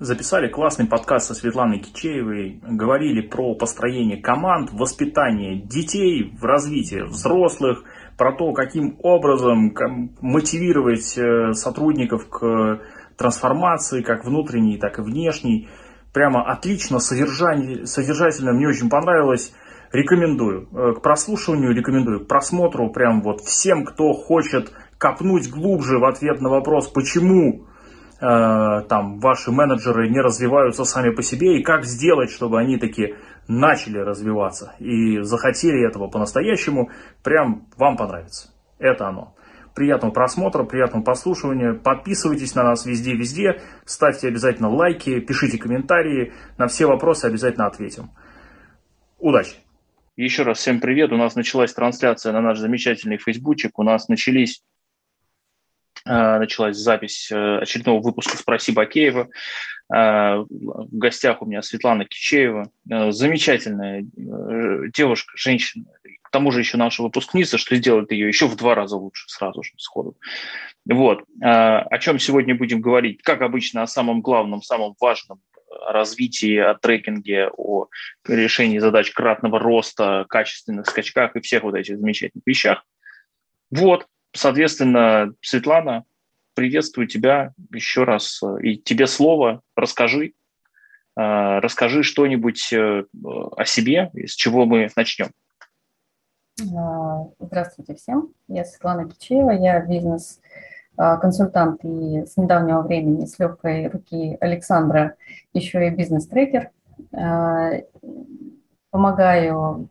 записали классный подкаст со Светланой Кичеевой, говорили про построение команд, воспитание детей в развитии взрослых, про то, каким образом мотивировать э, сотрудников к трансформации, как внутренней, так и внешней. Прямо отлично, содержательно, мне очень понравилось. Рекомендую. Э, к прослушиванию рекомендую, к просмотру прям вот всем, кто хочет копнуть глубже в ответ на вопрос, почему там ваши менеджеры не развиваются сами по себе, и как сделать, чтобы они таки начали развиваться и захотели этого по-настоящему, прям вам понравится. Это оно. Приятного просмотра, приятного прослушивания. Подписывайтесь на нас везде-везде. Ставьте обязательно лайки, пишите комментарии. На все вопросы обязательно ответим. Удачи! Еще раз всем привет. У нас началась трансляция на наш замечательный фейсбучик. У нас начались Э, началась запись э, очередного выпуска «Спроси Бакеева». Э, в гостях у меня Светлана Кичеева, замечательная девушка, женщина, к тому же еще наша выпускница, что сделает ее еще в два раза лучше сразу же, сходу. Вот. О чем сегодня будем говорить? Как обычно, о самом главном, самом важном о развитии, о трекинге, о решении задач кратного роста, качественных скачках и всех вот этих замечательных вещах. Вот, Соответственно, Светлана, приветствую тебя еще раз. И тебе слово, расскажи, э, расскажи что-нибудь э, о себе, с чего мы начнем. А, здравствуйте всем, я Светлана Кичеева, я бизнес-консультант и с недавнего времени с легкой руки Александра еще и бизнес-трекер. А, помогаю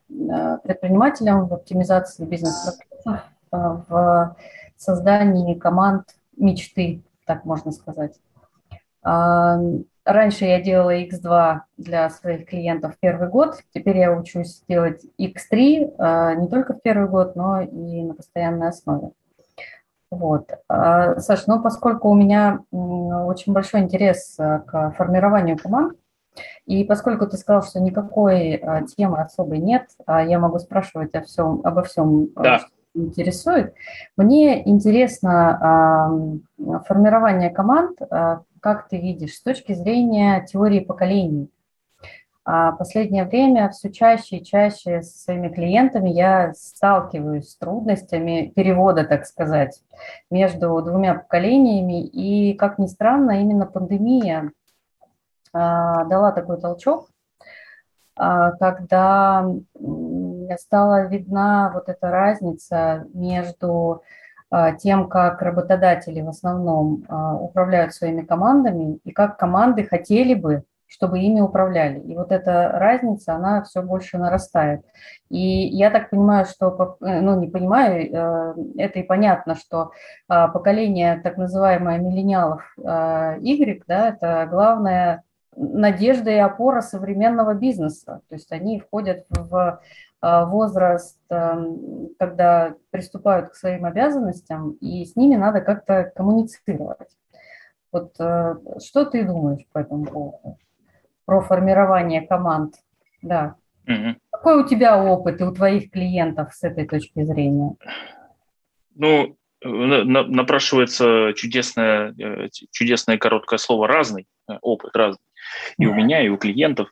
предпринимателям в оптимизации бизнес-процессов в создании команд мечты, так можно сказать. А, раньше я делала X2 для своих клиентов первый год, теперь я учусь делать X3 а, не только в первый год, но и на постоянной основе. Вот. А, Саш, ну поскольку у меня очень большой интерес э, к формированию команд, и поскольку ты сказал, что никакой темы особой нет, я могу спрашивать о всем, обо всем, э, да интересует. Мне интересно формирование команд, э, как ты видишь, с точки зрения теории поколений. А последнее время все чаще и чаще с своими клиентами я сталкиваюсь с трудностями перевода, так сказать, между двумя поколениями. И, как ни странно, именно пандемия а, дала такой толчок, а, когда стала видна вот эта разница между а, тем, как работодатели в основном а, управляют своими командами и как команды хотели бы, чтобы ими управляли. И вот эта разница, она все больше нарастает. И я так понимаю, что, э, ну не понимаю, э, это и понятно, что а, поколение так называемое миллениалов Y, да, это главная надежда и опора современного бизнеса. То есть они входят в возраст, эм, когда приступают к своим обязанностям, и с ними надо как-то коммуницировать. Вот э, что ты думаешь по этому поводу? Про формирование команд, да. Угу. Какой у тебя опыт и у твоих клиентов с этой точки зрения? Ну, напрашивается чудесное, э, чудесное короткое слово «разный», опыт разный. И у меня, и у клиентов.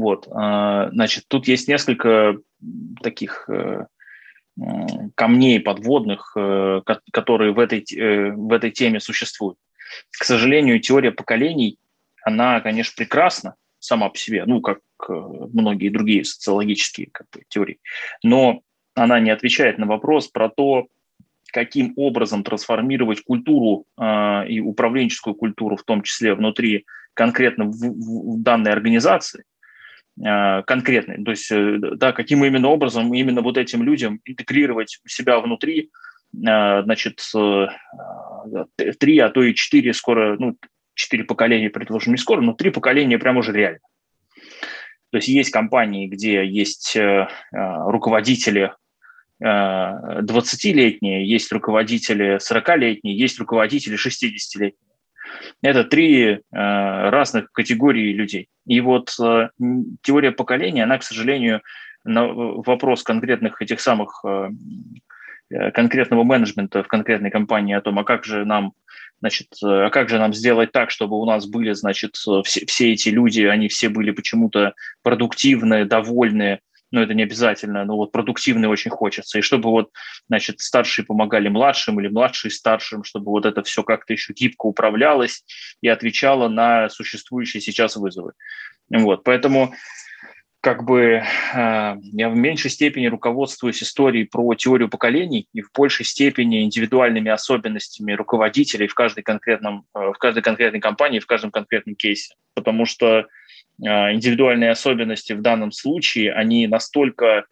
Вот, а, значит, тут есть несколько таких э, камней подводных, э, которые в этой, э, в этой теме существуют. К сожалению, теория поколений, она, конечно, прекрасна сама по себе, ну, как многие другие социологические как бы, теории, но она не отвечает на вопрос про то, каким образом трансформировать культуру э, и управленческую культуру, в том числе внутри конкретно в, в данной организации, конкретный, то есть, э, да, каким именно образом именно вот этим людям интегрировать себя внутри, э, значит, три, а то и четыре скоро, ну, четыре поколения, предположим, не скоро, но три поколения прямо уже реально. То есть есть компании, где есть руководители 20-летние, есть руководители 40-летние, есть руководители 60-летние. Это три э, разных категории людей. И вот э, теория поколения, она, к сожалению, на вопрос конкретных этих самых э, конкретного менеджмента в конкретной компании о том, а как же нам значит, а как же нам сделать так, чтобы у нас были, значит, все, все эти люди, они все были почему-то продуктивные, довольные, но это не обязательно, но вот продуктивные очень хочется, и чтобы вот, значит, старшие помогали младшим или младшие старшим, чтобы вот это все как-то еще гибко управлялось и отвечало на существующие сейчас вызовы. Вот, поэтому как бы э, я в меньшей степени руководствуюсь историей про теорию поколений и в большей степени индивидуальными особенностями руководителей в каждой, конкретном, э, в каждой конкретной компании, в каждом конкретном кейсе. Потому что индивидуальные особенности в данном случае, они настолько,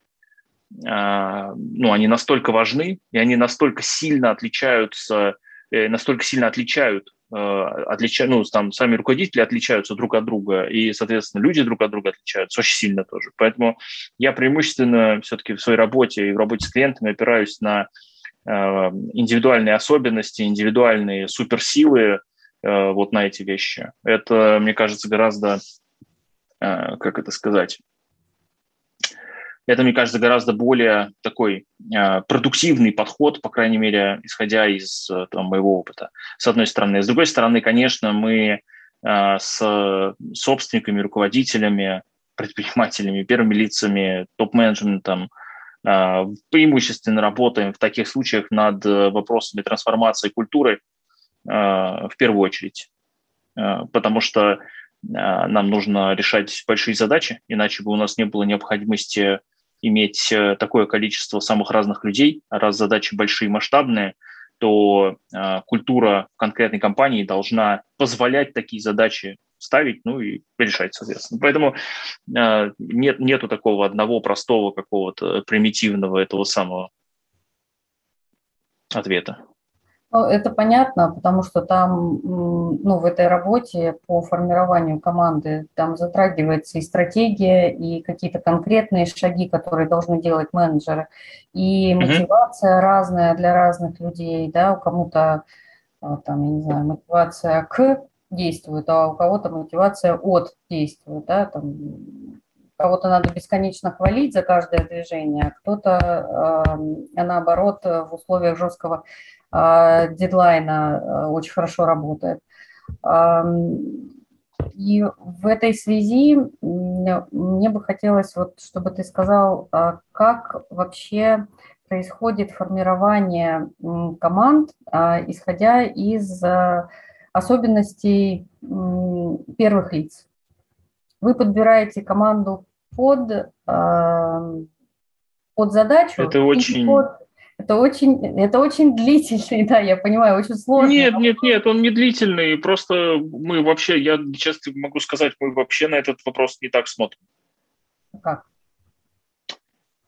ну, они настолько важны, и они настолько сильно отличаются, настолько сильно отличают Э, отличают, ну, там сами руководители отличаются друг от друга, и, соответственно, люди друг от друга отличаются очень сильно тоже. Поэтому я преимущественно все-таки в своей работе и в работе с клиентами опираюсь на э, индивидуальные особенности, индивидуальные суперсилы э, вот на эти вещи. Это, мне кажется, гораздо, как это сказать, это, мне кажется, гораздо более такой э, продуктивный подход, по крайней мере, исходя из э, там, моего опыта, с одной стороны. С другой стороны, конечно, мы э, с собственниками, руководителями, предпринимателями, первыми лицами, топ-менеджментом э, преимущественно работаем в таких случаях над вопросами трансформации культуры э, в первую очередь, э, потому что нам нужно решать большие задачи, иначе бы у нас не было необходимости иметь э, такое количество самых разных людей, раз задачи большие масштабные, то э, культура конкретной компании должна позволять такие задачи ставить, ну и решать, соответственно. Поэтому э, нет, нету такого одного простого какого-то примитивного этого самого ответа. Ну, это понятно, потому что там, ну, в этой работе по формированию команды там затрагивается и стратегия, и какие-то конкретные шаги, которые должны делать менеджеры, и мотивация mm-hmm. разная для разных людей, да, у кому-то а, там, я не знаю, мотивация к действует, а у кого-то мотивация от действует, да, там кого-то надо бесконечно хвалить за каждое движение, а кто-то, э, наоборот, в условиях жесткого дедлайна а, очень хорошо работает. И в этой связи мне бы хотелось, вот, чтобы ты сказал, а, как вообще происходит формирование команд, исходя из особенностей первых лиц. Вы подбираете команду под, под задачу. Это очень, под это очень, это очень длительный, да, я понимаю, очень сложно. Нет, нет, нет, он не длительный, просто мы вообще, я часто могу сказать, мы вообще на этот вопрос не так смотрим. Как?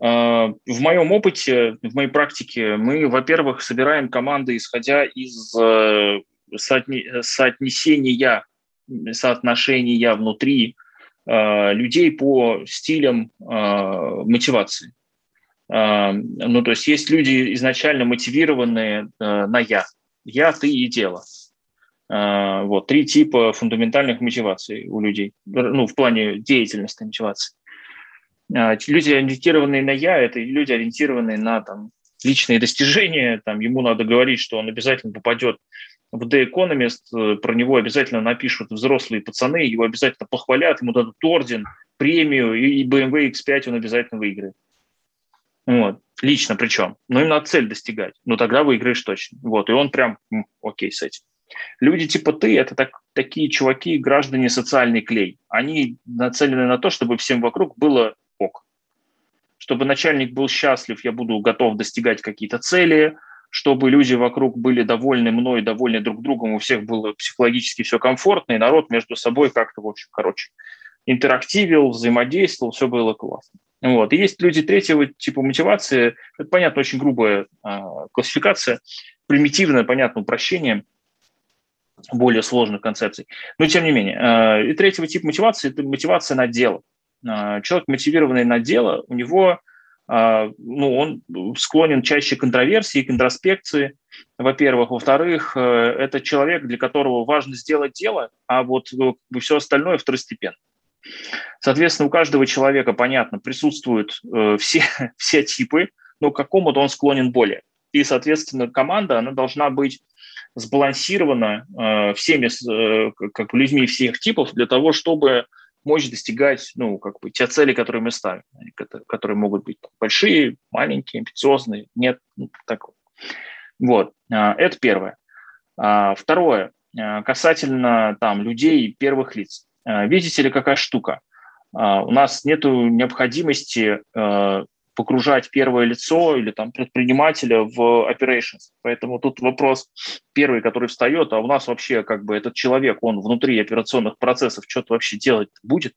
А, в моем опыте, в моей практике, мы, во-первых, собираем команды, исходя из э, соотнесения, соотношения внутри э, людей по стилям э, мотивации. Ну, то есть есть люди изначально мотивированные э, на «я». «Я», «ты» и «дело». Вот, три типа фундаментальных мотиваций у людей, ну, в плане деятельности мотивации. Люди, ориентированные на «я», это люди, ориентированные на там, личные достижения, там, ему надо говорить, что он обязательно попадет в The Economist, э, про него обязательно напишут взрослые пацаны, его обязательно похвалят, ему дадут орден, премию, и BMW X5 он обязательно выиграет. Вот. Лично причем. Но им надо цель достигать. Ну, тогда выиграешь точно. Вот. И он прям окей с этим. Люди типа ты – это так, такие чуваки, граждане социальный клей. Они нацелены на то, чтобы всем вокруг было ок. Чтобы начальник был счастлив, я буду готов достигать какие-то цели, чтобы люди вокруг были довольны мной, довольны друг другом, у всех было психологически все комфортно, и народ между собой как-то, в общем, короче, интерактивил, взаимодействовал, все было классно. Вот. И есть люди третьего типа мотивации, это, понятно, очень грубая а, классификация, примитивное, понятно, упрощение более сложных концепций. Но тем не менее. А, и третьего типа мотивации – это мотивация на дело. А, человек, мотивированный на дело, у него а, ну, он склонен чаще к интроверсии, к интроспекции, во-первых. Во-вторых, э, это человек, для которого важно сделать дело, а вот э, все остальное второстепенно. Соответственно, у каждого человека, понятно, присутствуют э, все, все типы, но к какому-то он склонен более. И, соответственно, команда, она должна быть сбалансирована э, всеми э, как людьми всех типов для того, чтобы мочь достигать, ну, как бы те цели, которые мы ставим, которые могут быть большие, маленькие, амбициозные, нет, ну, так вот. А, это первое. А, второе, а, касательно там людей первых лиц. Видите ли, какая штука? У нас нет необходимости погружать первое лицо или там предпринимателя в operations. Поэтому тут вопрос первый, который встает, а у нас вообще как бы этот человек, он внутри операционных процессов что-то вообще делать будет?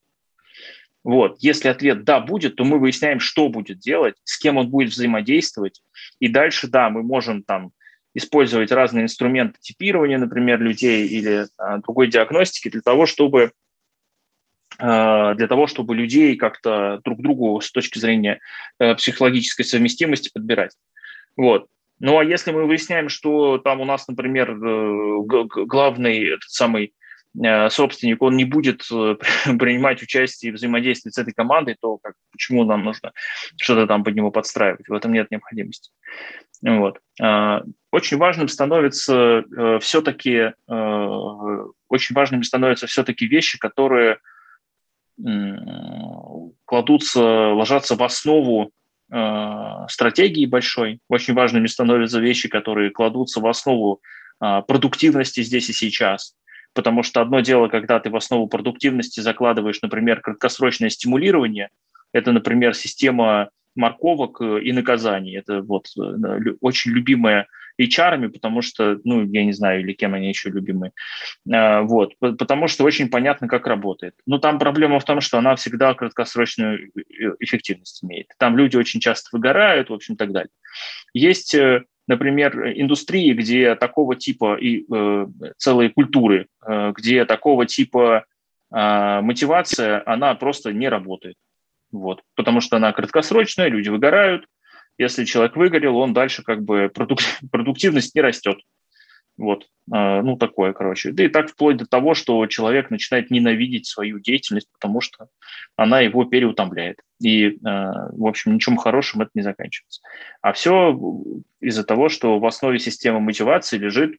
Вот. Если ответ «да» будет, то мы выясняем, что будет делать, с кем он будет взаимодействовать. И дальше, да, мы можем там использовать разные инструменты типирования, например, людей или а, другой диагностики для того, чтобы Э, для того, чтобы людей как-то друг другу с точки зрения э, психологической совместимости подбирать. Вот. Ну а если мы выясняем, что там у нас, например, э, главный этот самый собственник, он не будет принимать участие и взаимодействовать с этой командой, то как, почему нам нужно что-то там под него подстраивать? В этом нет необходимости. Вот. Очень важным становится все-таки очень важными становятся все-таки вещи, которые кладутся, ложатся в основу э, стратегии большой. Очень важными становятся вещи, которые кладутся в основу э, продуктивности здесь и сейчас. Потому что одно дело, когда ты в основу продуктивности закладываешь, например, краткосрочное стимулирование, это, например, система морковок э, и наказаний. Это вот очень любимая HR, потому что, ну, я не знаю, или кем они еще любимые. А, вот, потому что очень понятно, как работает. Но там проблема в том, что она всегда краткосрочную э, эффективность имеет. Там люди очень часто выгорают, в общем, и так далее. Есть э, например, индустрии, где такого типа и э, целые культуры, э, где такого типа э, мотивация, она просто не работает. Вот. Потому что она краткосрочная, люди выгорают, если человек выгорел, он дальше как бы продуктивность не растет. Вот, а, ну такое, короче. Да и так вплоть до того, что человек начинает ненавидеть свою деятельность, потому что она его переутомляет. И, а, в общем, ничем хорошим это не заканчивается. А все из-за того, что в основе системы мотивации лежит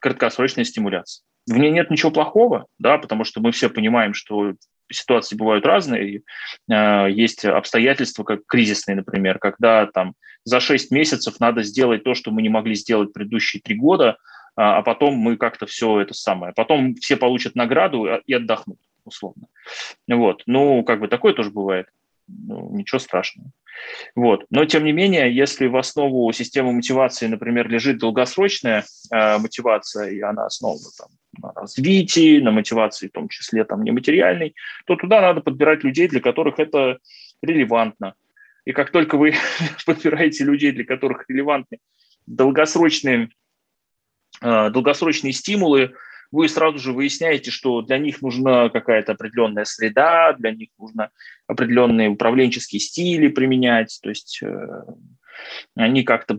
краткосрочная стимуляция. В ней нет ничего плохого, да, потому что мы все понимаем, что ситуации бывают разные. Э, есть обстоятельства, как кризисные, например, когда там за 6 месяцев надо сделать то, что мы не могли сделать предыдущие 3 года, а, а потом мы как-то все это самое. Потом все получат награду и отдохнут, условно. Вот. Ну, как бы такое тоже бывает. Ну, ничего страшного. Вот. Но, тем не менее, если в основу системы мотивации, например, лежит долгосрочная э, мотивация, и она основана там, на развитии, на мотивации, в том числе там, нематериальной, то туда надо подбирать людей, для которых это релевантно. И как только вы подбираете людей, для которых релевантны долгосрочные, э, долгосрочные стимулы, вы сразу же выясняете, что для них нужна какая-то определенная среда, для них нужно определенные управленческие стили применять, то есть э, они как-то,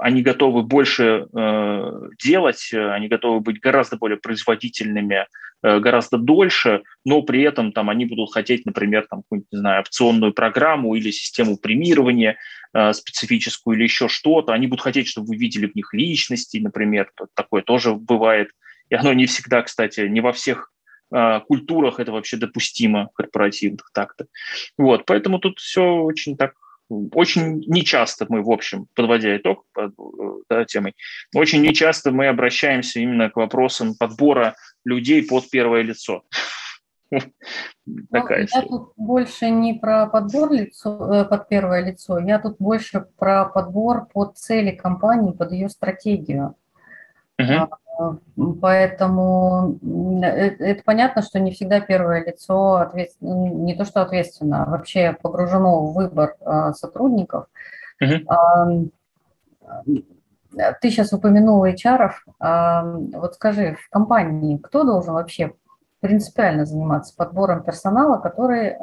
они готовы больше э, делать, они готовы быть гораздо более производительными, э, гораздо дольше, но при этом там они будут хотеть, например, там какую-нибудь, не знаю, опционную программу или систему премирования э, специфическую или еще что-то. Они будут хотеть, чтобы вы видели в них личности, например, такое тоже бывает. И оно не всегда, кстати, не во всех э, культурах это вообще допустимо корпоративных так-то. Вот, поэтому тут все очень так очень нечасто мы, в общем, подводя итог под да, темой, очень нечасто мы обращаемся именно к вопросам подбора людей под первое лицо. Такая ну, я тут больше не про подбор лицо, э, под первое лицо, я тут больше про подбор под цели компании, под ее стратегию. Uh-huh. Поэтому э, это понятно, что не всегда первое лицо ответственно, ну, не то что ответственно, а вообще погружено в выбор а, сотрудников. Uh-huh. Ты сейчас упомянул HR. Вот скажи, в компании кто должен вообще принципиально заниматься подбором персонала, который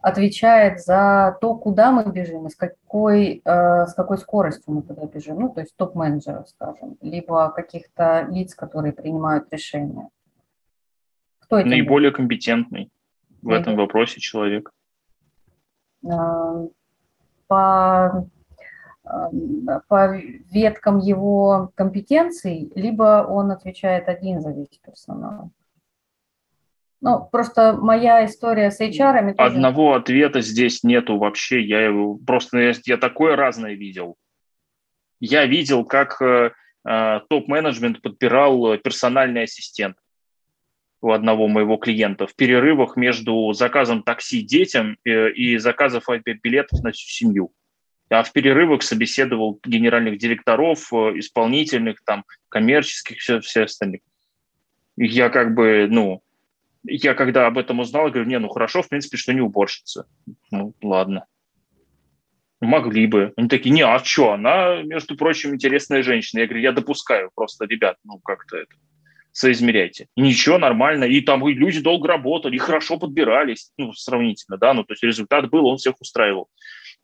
отвечает за то, куда мы бежим и с какой, э, с какой скоростью мы туда бежим, ну, то есть топ-менеджеров, скажем, либо каких-то лиц, которые принимают решения. Кто это Наиболее будет? компетентный в Наиболее. этом вопросе человек. Э, по, по веткам его компетенций, либо он отвечает один за весь персонал? Ну, просто моя история с HR... Тоже... Одного ответа здесь нету вообще. Я его просто я, я такое разное видел. Я видел, как э, э, топ-менеджмент подбирал персональный ассистент у одного моего клиента в перерывах между заказом такси детям э, и заказом билетов на всю семью. А в перерывах собеседовал генеральных директоров, э, исполнительных, там, коммерческих, все, все остальных. Я как бы, ну, я когда об этом узнал, говорю, не, ну хорошо, в принципе, что не уборщица. Ну, ладно. Могли бы. Они такие, не, а что, она, между прочим, интересная женщина. Я говорю, я допускаю просто, ребят, ну как-то это соизмеряйте. И ничего, нормально. И там и люди долго работали, и хорошо подбирались, ну, сравнительно, да, ну, то есть результат был, он всех устраивал.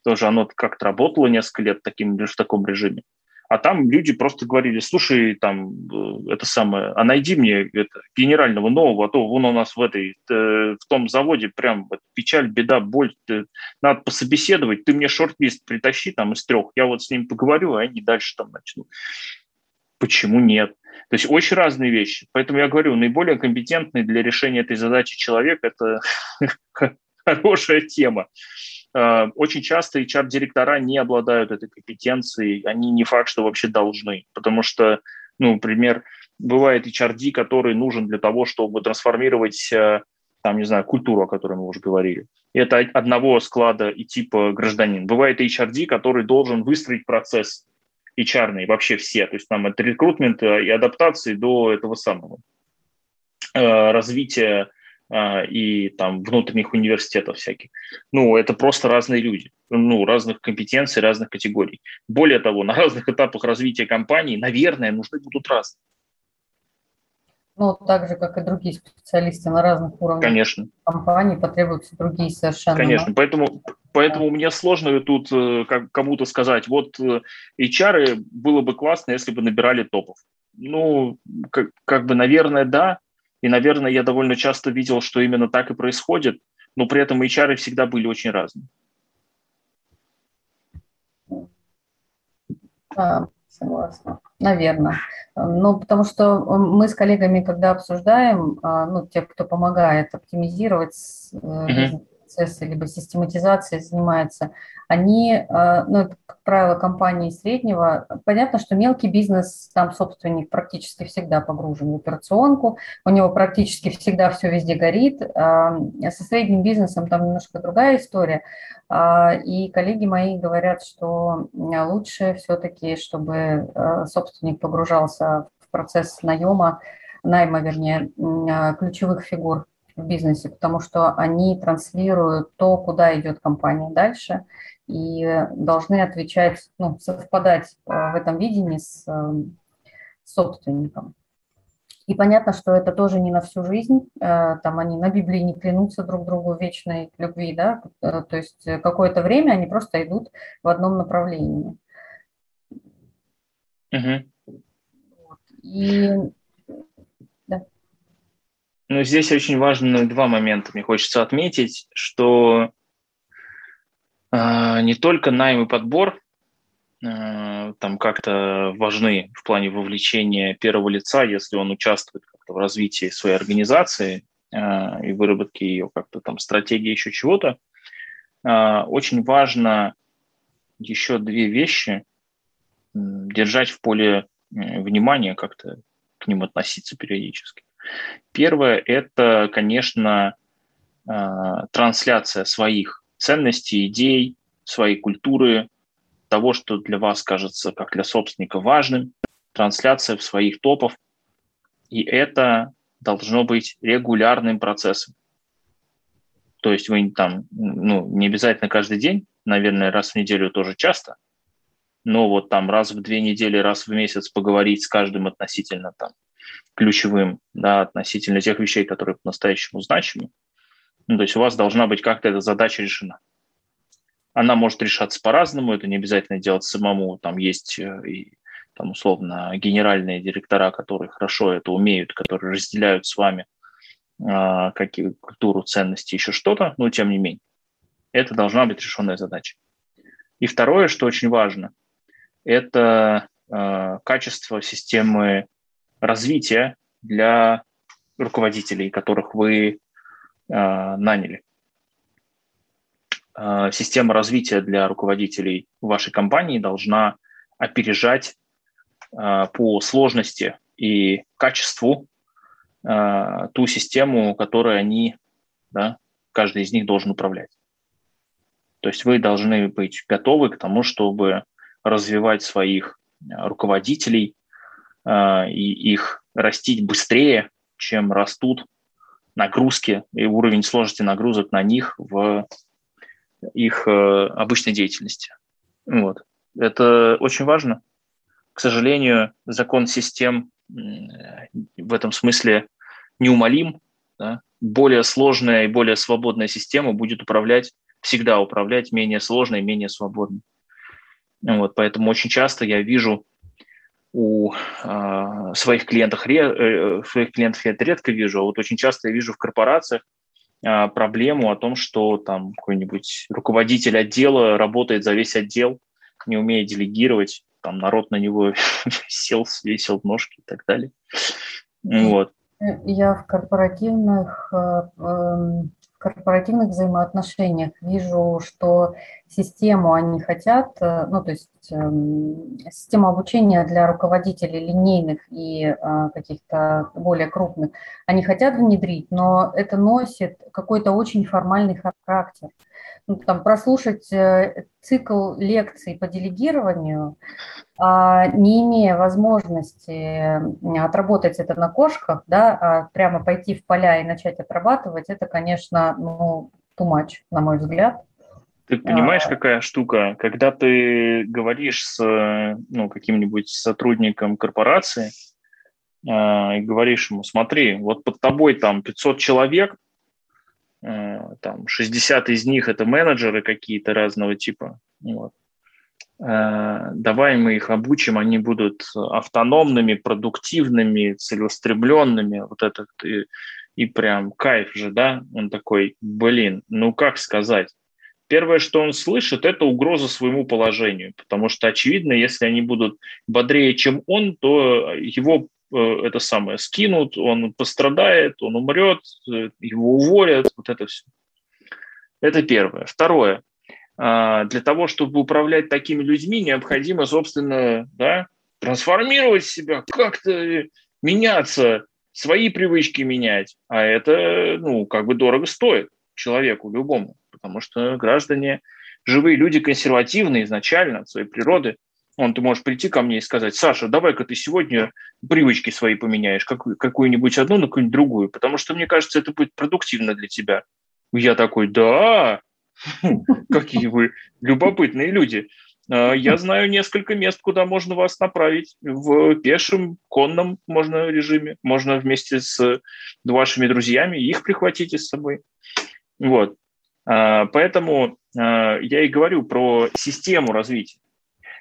Тоже оно как-то работало несколько лет таким, в таком режиме. А там люди просто говорили, слушай, там, э, это самое, а найди мне это, генерального нового, а то вон у нас в этой, э, в том заводе прям печаль, беда, боль, надо пособеседовать, ты мне шорт-лист притащи там из трех, я вот с ним поговорю, а они дальше там начнут. Почему нет? То есть очень разные вещи. Поэтому я говорю, наиболее компетентный для решения этой задачи человек – это хорошая тема. А, очень часто HR-директора не обладают этой компетенцией, они не факт, что вообще должны, потому что, ну, например, бывает HRD, который нужен для того, чтобы трансформировать э, там, не знаю, культуру, о которой мы уже говорили. Это одного склада и типа гражданин. Бывает HRD, который должен выстроить процесс HR, вообще все, то есть там от рекрутмента и адаптации до этого самого э, развития э, и там внутренних университетов всяких. Ну, это просто разные люди, ну, разных компетенций, разных категорий. Более того, на разных этапах развития компании, наверное, нужны будут разные. Ну, так же, как и другие специалисты на разных уровнях Конечно. компании, потребуются другие совершенно. Конечно, поэтому, поэтому мне сложно тут э, кому-то сказать, вот э, HR было бы классно, если бы набирали топов. Ну, как, как бы, наверное, да, и, наверное, я довольно часто видел, что именно так и происходит, но при этом HR всегда были очень разные. А, согласна. Наверное. Ну, потому что мы с коллегами, когда обсуждаем, а, ну, те, кто помогает оптимизировать mm-hmm процессы, либо систематизацией занимается, они, э, ну, как правило, компании среднего, понятно, что мелкий бизнес, там собственник практически всегда погружен в операционку, у него практически всегда все везде горит, а со средним бизнесом там немножко другая история, а, и коллеги мои говорят, что лучше все-таки, чтобы э, собственник погружался в процесс наема, найма, вернее, ключевых фигур в бизнесе, потому что они транслируют то, куда идет компания дальше, и должны отвечать, ну, совпадать э, в этом видении с э, собственником. И понятно, что это тоже не на всю жизнь, э, там они на Библии не клянутся друг другу вечной любви, да, то есть какое-то время они просто идут в одном направлении. Угу. И ну, здесь очень важны два момента. Мне хочется отметить, что э, не только найм и подбор э, там как-то важны в плане вовлечения первого лица, если он участвует как-то в развитии своей организации э, и выработке ее как-то там стратегии, еще чего-то. Э, очень важно еще две вещи держать в поле внимания, как-то к ним относиться периодически. Первое – это, конечно, а, трансляция своих ценностей, идей, своей культуры, того, что для вас кажется, как для собственника, важным, трансляция в своих топов. И это должно быть регулярным процессом. То есть вы там, ну, не обязательно каждый день, наверное, раз в неделю тоже часто, но вот там раз в две недели, раз в месяц поговорить с каждым относительно там ключевым да, относительно тех вещей, которые по-настоящему значимы. Ну, то есть у вас должна быть как-то эта задача решена. Она может решаться по-разному, это не обязательно делать самому. Там есть э, и, там, условно, генеральные директора, которые хорошо это умеют, которые разделяют с вами э, какие, культуру, ценности, еще что-то, но тем не менее. Это должна быть решенная задача. И второе, что очень важно, это э, качество системы развития для руководителей, которых вы э, наняли. Э, система развития для руководителей вашей компании должна опережать э, по сложности и качеству ту систему, которой они, да, каждый из них должен управлять. То есть вы должны быть готовы к тому, чтобы развивать своих руководителей и их растить быстрее, чем растут нагрузки и уровень сложности нагрузок на них в их э, обычной деятельности. Вот. Это очень важно. К сожалению, закон систем в этом смысле неумолим. Да? Более сложная и более свободная система будет управлять, всегда управлять менее сложной, менее свободной. Вот, поэтому очень часто я вижу у э, своих клиентов, э, своих клиентов я это редко вижу, а вот очень часто я вижу в корпорациях э, проблему о том, что там какой-нибудь руководитель отдела работает за весь отдел, не умеет делегировать, там народ на него сел, свесил ножки и так далее. Вот. Я в корпоративных э, эм, корпоративных взаимоотношениях. Вижу, что систему они хотят, э, ну, то есть эм, систему обучения для руководителей линейных и э, каких-то более крупных, они хотят внедрить, но это носит какой-то очень формальный характер ну, там, прослушать э, цикл лекций по делегированию, а, не имея возможности отработать это на кошках, да, а прямо пойти в поля и начать отрабатывать, это, конечно, ну, too much, на мой взгляд. Ты понимаешь, а... какая штука? Когда ты говоришь с ну, каким-нибудь сотрудником корпорации э, и говоришь ему, смотри, вот под тобой там 500 человек, Э, там 60 из них это менеджеры какие-то разного типа. Вот. Э, давай мы их обучим, они будут автономными, продуктивными, целеустремленными. Вот этот и, и прям кайф же, да? Он такой, блин, ну как сказать? Первое, что он слышит, это угроза своему положению, потому что, очевидно, если они будут бодрее, чем он, то его Э, это самое скинут, он пострадает, он умрет, э, его уволят, вот это все. Это первое. Второе. А, для того, чтобы управлять такими людьми, необходимо, собственно, да, трансформировать себя, как-то меняться, свои привычки менять. А это, ну, как бы дорого стоит человеку любому, потому что граждане, живые люди консервативные изначально от своей природы, он, ты можешь прийти ко мне и сказать, Саша, давай-ка ты сегодня привычки свои поменяешь, как, какую-нибудь одну на какую-нибудь другую, потому что, мне кажется, это будет продуктивно для тебя. Я такой, да, какие вы любопытные люди. А, я знаю несколько мест, куда можно вас направить. В пешем, конном можно режиме. Можно вместе с вашими друзьями их прихватите с собой. Вот. А, поэтому а, я и говорю про систему развития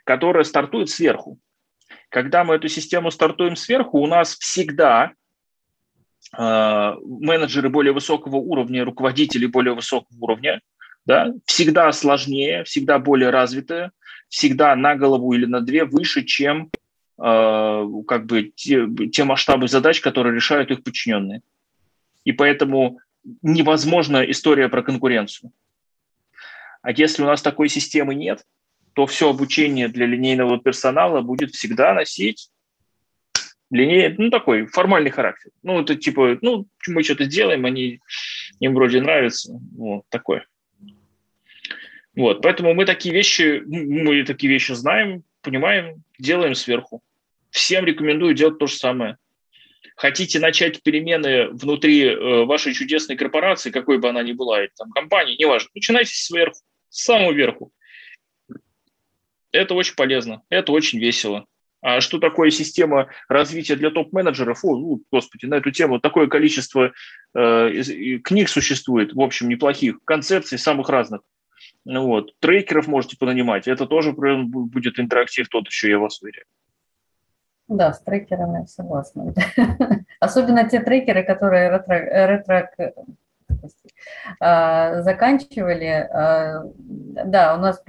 которая стартует сверху. Когда мы эту систему стартуем сверху, у нас всегда э, менеджеры более высокого уровня, руководители более высокого уровня, да, всегда сложнее, всегда более развитые, всегда на голову или на две выше, чем э, как бы те, те масштабы задач, которые решают их подчиненные. И поэтому невозможна история про конкуренцию. А если у нас такой системы нет, то все обучение для линейного персонала будет всегда носить линейный, ну, такой формальный характер. Ну, это типа, ну, мы что-то делаем, они им вроде нравится, вот, такое. Вот, поэтому мы такие вещи, мы такие вещи знаем, понимаем, делаем сверху. Всем рекомендую делать то же самое. Хотите начать перемены внутри э, вашей чудесной корпорации, какой бы она ни была, или там компании, неважно, начинайте сверху, с самого верху. Это очень полезно, это очень весело. А что такое система развития для топ-менеджеров? О, ну, господи, на эту тему такое количество э, книг существует, в общем, неплохих, концепций самых разных. Ну, вот. Трекеров можете понанимать. Это тоже будет интерактив тот еще, я вас уверяю. Да, с трекерами согласна. Особенно те трекеры, которые ретро, ретро а, заканчивали. А, да, у нас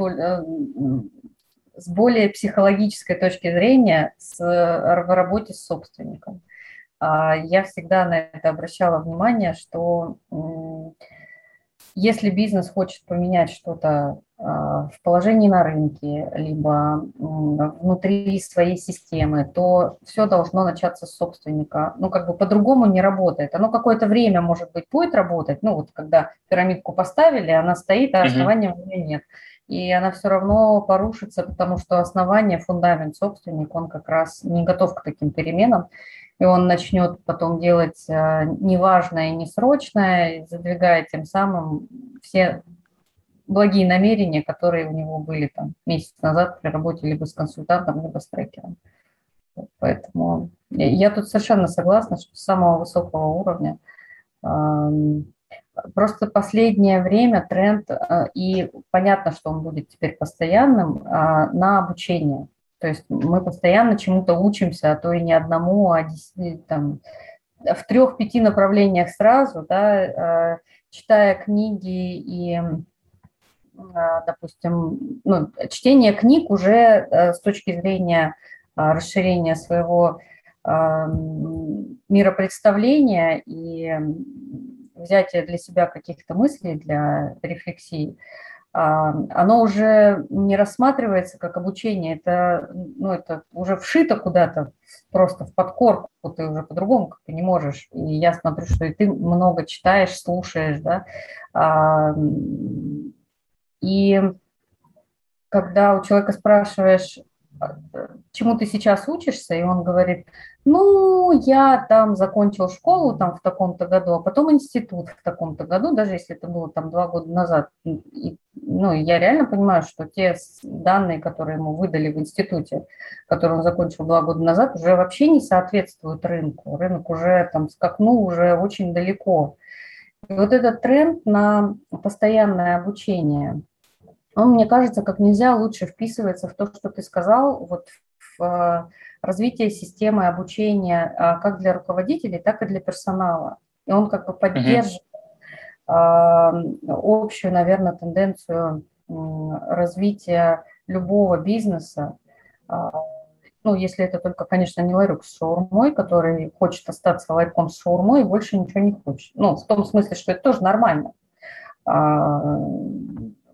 с более психологической точки зрения с, в работе с собственником. Я всегда на это обращала внимание, что если бизнес хочет поменять что-то а, в положении на рынке, либо внутри своей системы, то все должно начаться с собственника. Ну, как бы по-другому не работает. Оно какое-то время, может быть, будет работать. Ну, вот когда пирамидку поставили, она стоит, а основания у нее нет. И она все равно порушится, потому что основание, фундамент, собственник, он как раз не готов к таким переменам и он начнет потом делать э, неважное и несрочное, задвигая тем самым все благие намерения, которые у него были там месяц назад при работе либо с консультантом, либо с трекером. Поэтому я тут совершенно согласна, что с самого высокого уровня Просто последнее время тренд, э, и понятно, что он будет теперь постоянным, а, на обучение. То есть мы постоянно чему-то учимся, а то и не одному, а там, в трех-пяти направлениях сразу, да, э, читая книги и, э, допустим, ну, чтение книг уже э, с точки зрения расширения своего миропредставления и взятия для себя каких-то мыслей для рефлексии – а, оно уже не рассматривается как обучение, это, ну, это уже вшито куда-то, просто в подкорку, ты уже по-другому как-то не можешь. И я смотрю, что и ты много читаешь, слушаешь, да. А, и когда у человека спрашиваешь, а, чему ты сейчас учишься, и он говорит, ну, я там закончил школу там в таком-то году, а потом институт в таком-то году, даже если это было там два года назад. И, ну, я реально понимаю, что те данные, которые ему выдали в институте, которые он закончил два года назад, уже вообще не соответствуют рынку. Рынок уже там скакнул уже очень далеко. И вот этот тренд на постоянное обучение, он, мне кажется, как нельзя лучше вписывается в то, что ты сказал, вот в развитие системы обучения а, как для руководителей, так и для персонала. И он как бы поддерживает mm-hmm. общую, наверное, тенденцию развития любого бизнеса. А, ну, если это только, конечно, не ларек с шаурмой, который хочет остаться ларьком с шаурмой и больше ничего не хочет. Ну, в том смысле, что это тоже нормально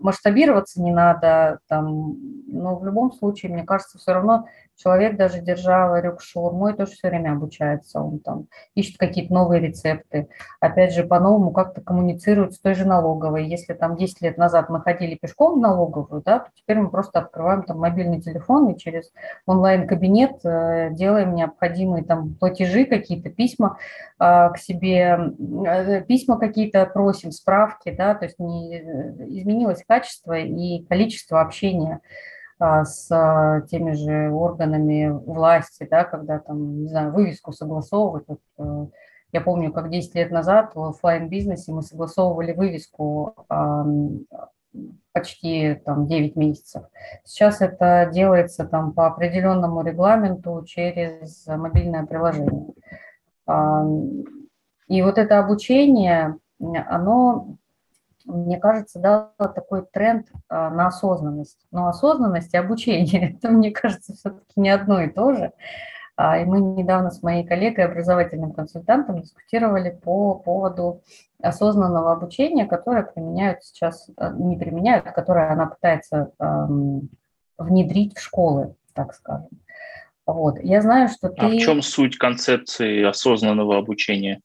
масштабироваться не надо, там, но в любом случае, мне кажется, все равно человек, даже держа ларек с шаурмой, тоже все время обучается, он там ищет какие-то новые рецепты, опять же, по-новому как-то коммуницирует с той же налоговой. Если там 10 лет назад мы ходили пешком в налоговую, да, то теперь мы просто открываем там мобильный телефон и через онлайн-кабинет э, делаем необходимые там платежи, какие-то письма э, к себе, э, письма какие-то просим, справки, да, то есть не изменилось качество и количество общения с а, теми же органами власти, да, когда там, не знаю, вывеску согласовывать. Вот, э, я помню, как 10 лет назад в офлайн бизнесе мы согласовывали вывеску почти там 9 месяцев. Сейчас это делается там по определенному регламенту через мобильное приложение. И вот это обучение, оно мне кажется, дала такой тренд а, на осознанность. Но осознанность и обучение, это, мне кажется, все-таки не одно и то же. А, и мы недавно с моей коллегой, образовательным консультантом, дискутировали по поводу осознанного обучения, которое применяют сейчас, а, не применяют, которое она пытается внедрить в школы, так скажем. Вот. Я знаю, что ты... А в чем суть концепции осознанного обучения?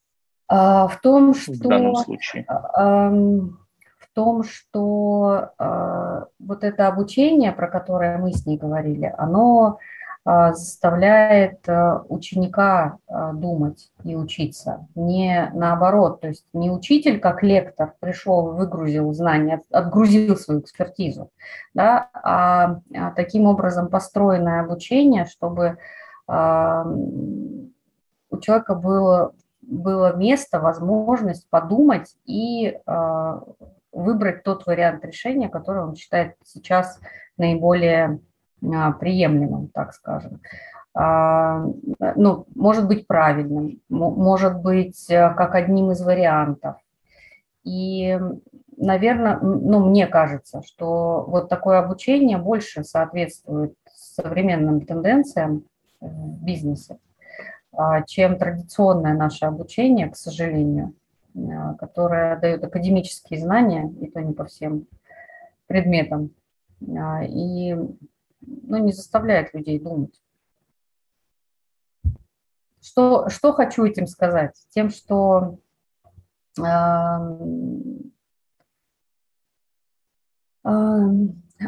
в том, что... В данном случае том, что э, вот это обучение, про которое мы с ней говорили, оно э, заставляет э, ученика э, думать и учиться, не наоборот. То есть не учитель, как лектор, пришел, выгрузил знания, отгрузил свою экспертизу, да, а, а таким образом построенное обучение, чтобы э, у человека было было место, возможность подумать и э, выбрать тот вариант решения, который он считает сейчас наиболее а, приемлемым, так скажем. А, ну, может быть правильным, может быть э, как одним из вариантов. И наверное, ну, мне кажется, что вот такое обучение больше соответствует современным тенденциям в бизнесе, а, чем традиционное наше обучение, к сожалению, а, которое дает академические знания, и то не по всем предметам, а, и ну, не заставляет людей думать. Что, что хочу этим сказать? Тем, что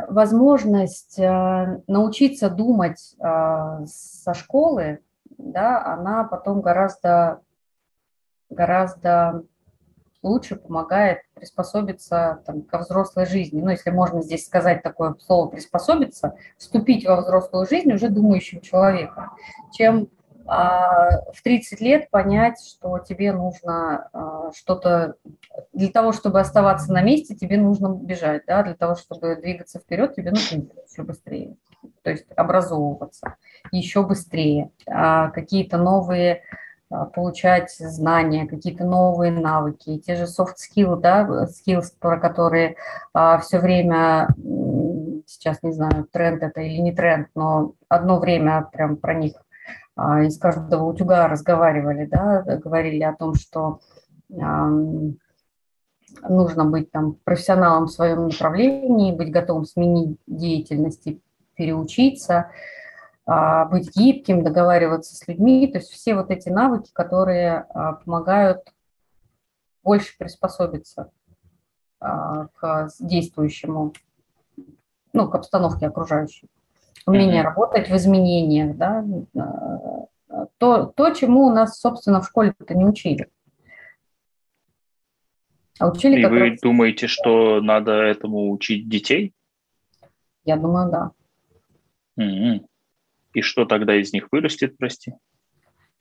возможность научиться думать со школы, да, она потом гораздо, гораздо лучше помогает приспособиться там, ко взрослой жизни. Ну, если можно здесь сказать такое слово «приспособиться», вступить во взрослую жизнь уже думающим человеком, чем а, в 30 лет понять, что тебе нужно а, что-то, для того, чтобы оставаться на месте, тебе нужно бежать, да, для того, чтобы двигаться вперед, тебе нужно еще быстрее, то есть образовываться еще быстрее, а, какие-то новые получать знания, какие-то новые навыки, те же soft skills, да, skills, про которые а, все время, сейчас не знаю, тренд это или не тренд, но одно время прям про них а, из каждого утюга разговаривали, да, говорили о том, что нужно быть там профессионалом в своем направлении, быть готовым сменить деятельность и переучиться, а, быть гибким, договариваться с людьми, то есть все вот эти навыки, которые а, помогают больше приспособиться к действующему, ну, к обстановке окружающей умение mm-hmm. работать в изменениях, да, то, то, чему у нас, собственно, в школе-то не учили. А учили И вы раз... думаете, что надо этому учить детей? Я думаю, да. Mm-hmm. И что тогда из них вырастет, прости?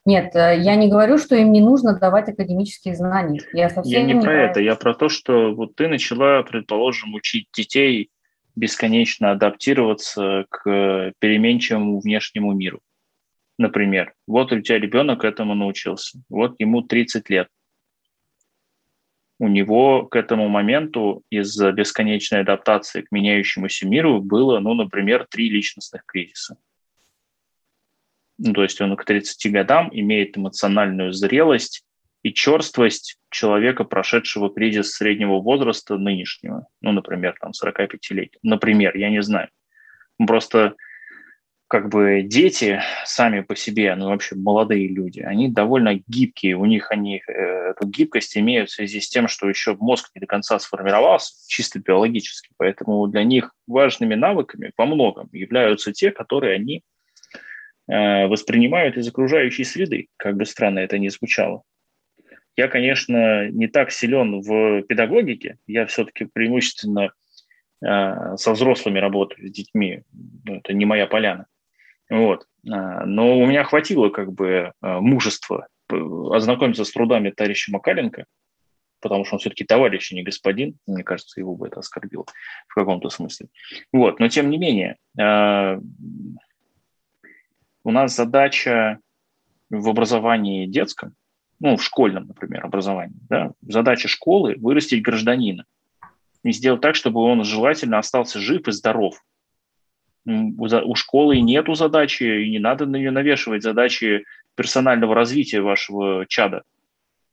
Нет, э, я не говорю, что им не нужно давать академические знания. Я, совсем я не, не про это, я про то, что вот ты начала, предположим, учить детей бесконечно адаптироваться к переменчивому внешнему миру. Например, вот у тебя ребенок этому научился, вот ему 30 лет. У него к этому моменту из-за бесконечной адаптации к меняющемуся миру было, ну, например, три личностных кризиса. Ну, то есть он к 30 годам имеет эмоциональную зрелость и черствость человека, прошедшего кризис среднего возраста нынешнего, ну, например, там, 45 лет. Например, я не знаю. Просто как бы дети сами по себе, ну, вообще молодые люди, они довольно гибкие, у них они э, эту гибкость имеют в связи с тем, что еще мозг не до конца сформировался, чисто биологически, поэтому для них важными навыками во многом являются те, которые они воспринимают из окружающей среды, как бы странно это ни звучало. Я, конечно, не так силен в педагогике, я все-таки преимущественно э, со взрослыми работаю, с детьми, ну, это не моя поляна. Вот. А, но у меня хватило как бы мужества ознакомиться с трудами товарища Макаленко, потому что он все-таки товарищ, а не господин. Мне кажется, его бы это оскорбило в каком-то смысле. Вот. Но тем не менее, у нас задача в образовании детском ну, в школьном, например, образовании. Да? Задача школы – вырастить гражданина и сделать так, чтобы он желательно остался жив и здоров. У школы нету задачи, и не надо на нее навешивать задачи персонального развития вашего чада.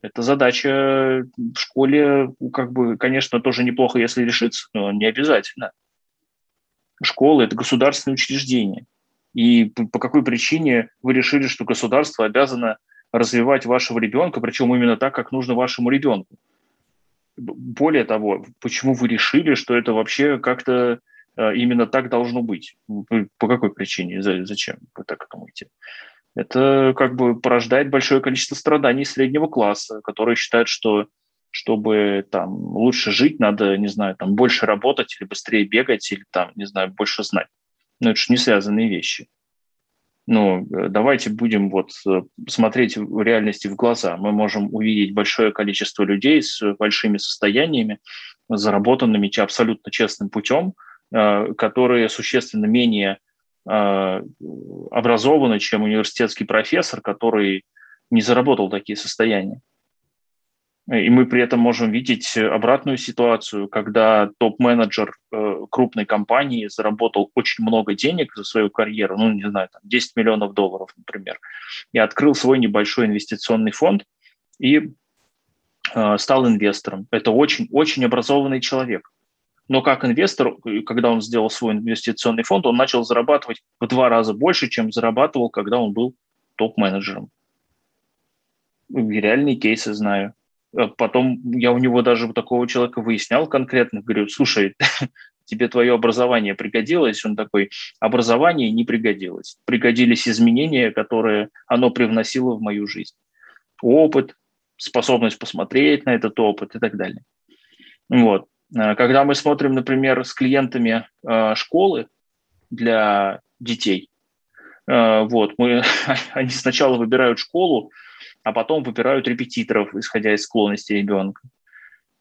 Это задача в школе, как бы, конечно, тоже неплохо, если решиться, но не обязательно. Школа – это государственное учреждение. И по какой причине вы решили, что государство обязано развивать вашего ребенка, причем именно так, как нужно вашему ребенку. Более того, почему вы решили, что это вообще как-то э, именно так должно быть? По какой причине? Зачем вы так думаете? Это как бы порождает большое количество страданий среднего класса, которые считают, что чтобы там лучше жить, надо, не знаю, там больше работать или быстрее бегать, или там, не знаю, больше знать. Но это же не связанные вещи ну, э, давайте будем вот э, смотреть в реальности в глаза. Мы можем увидеть большое количество людей с большими состояниями, заработанными абсолютно честным путем, э, которые существенно менее образованы, чем университетский профессор, который не заработал такие состояния. И мы при этом можем видеть обратную ситуацию, когда топ-менеджер э, крупной компании заработал очень много денег за свою карьеру, ну, не знаю, там 10 миллионов долларов, например, и открыл свой небольшой инвестиционный фонд и э, стал инвестором. Это очень-очень образованный человек. Но как инвестор, когда он сделал свой инвестиционный фонд, он начал зарабатывать в два раза больше, чем зарабатывал, когда он был топ-менеджером. Реальные кейсы знаю. Э, потом я у него даже такого человека выяснял конкретно, говорю, слушай, тебе твое образование пригодилось? Он такой, образование не пригодилось. Пригодились изменения, которые оно привносило в мою жизнь. Опыт, способность посмотреть на этот опыт и так далее. Вот. Э, когда мы смотрим, например, с клиентами э, школы для детей, вот, мы, они сначала выбирают школу, а потом выбирают репетиторов, исходя из склонности ребенка.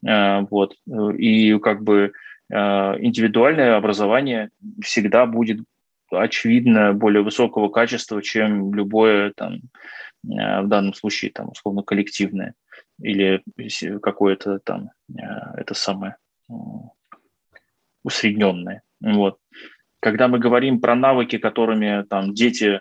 Э, вот. И как бы э, индивидуальное образование всегда будет очевидно более высокого качества, чем любое там, э, в данном случае там условно коллективное или какое-то там это самое усредненное. Вот. Когда мы говорим про навыки, которыми там дети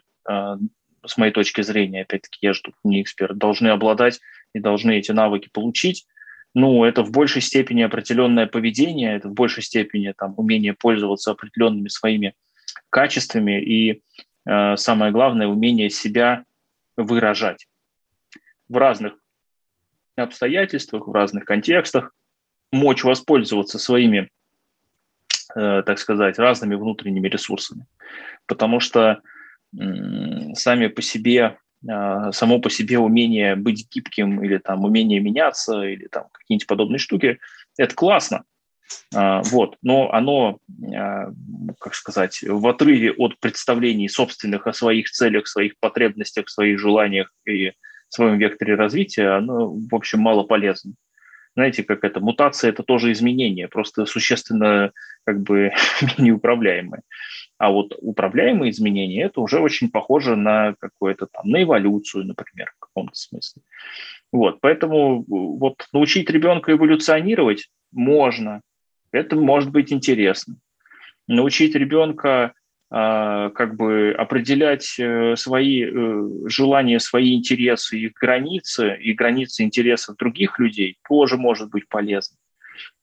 с моей точки зрения, опять-таки, я же тут не эксперт, должны обладать и должны эти навыки получить. Ну, это в большей степени определенное поведение, это в большей степени там, умение пользоваться определенными своими качествами и, э, самое главное, умение себя выражать в разных обстоятельствах, в разных контекстах, мочь воспользоваться своими, э, так сказать, разными внутренними ресурсами. Потому что сами по себе, а, само по себе умение быть гибким или там умение меняться или там какие-нибудь подобные штуки, это классно. А, вот, но оно, а, как сказать, в отрыве от представлений собственных о своих целях, своих потребностях, своих желаниях и своем векторе развития, оно, в общем, мало полезно. Знаете, как это, мутация – это тоже изменение, просто существенно как бы неуправляемое. А вот управляемые изменения – это уже очень похоже на какое-то там, на эволюцию, например, в каком-то смысле. Вот, поэтому э, вот научить ребенка эволюционировать можно, это может быть интересно. Научить ребенка э, как бы определять э, свои э, желания, свои интересы, их границы и границы интересов других людей тоже может быть полезно.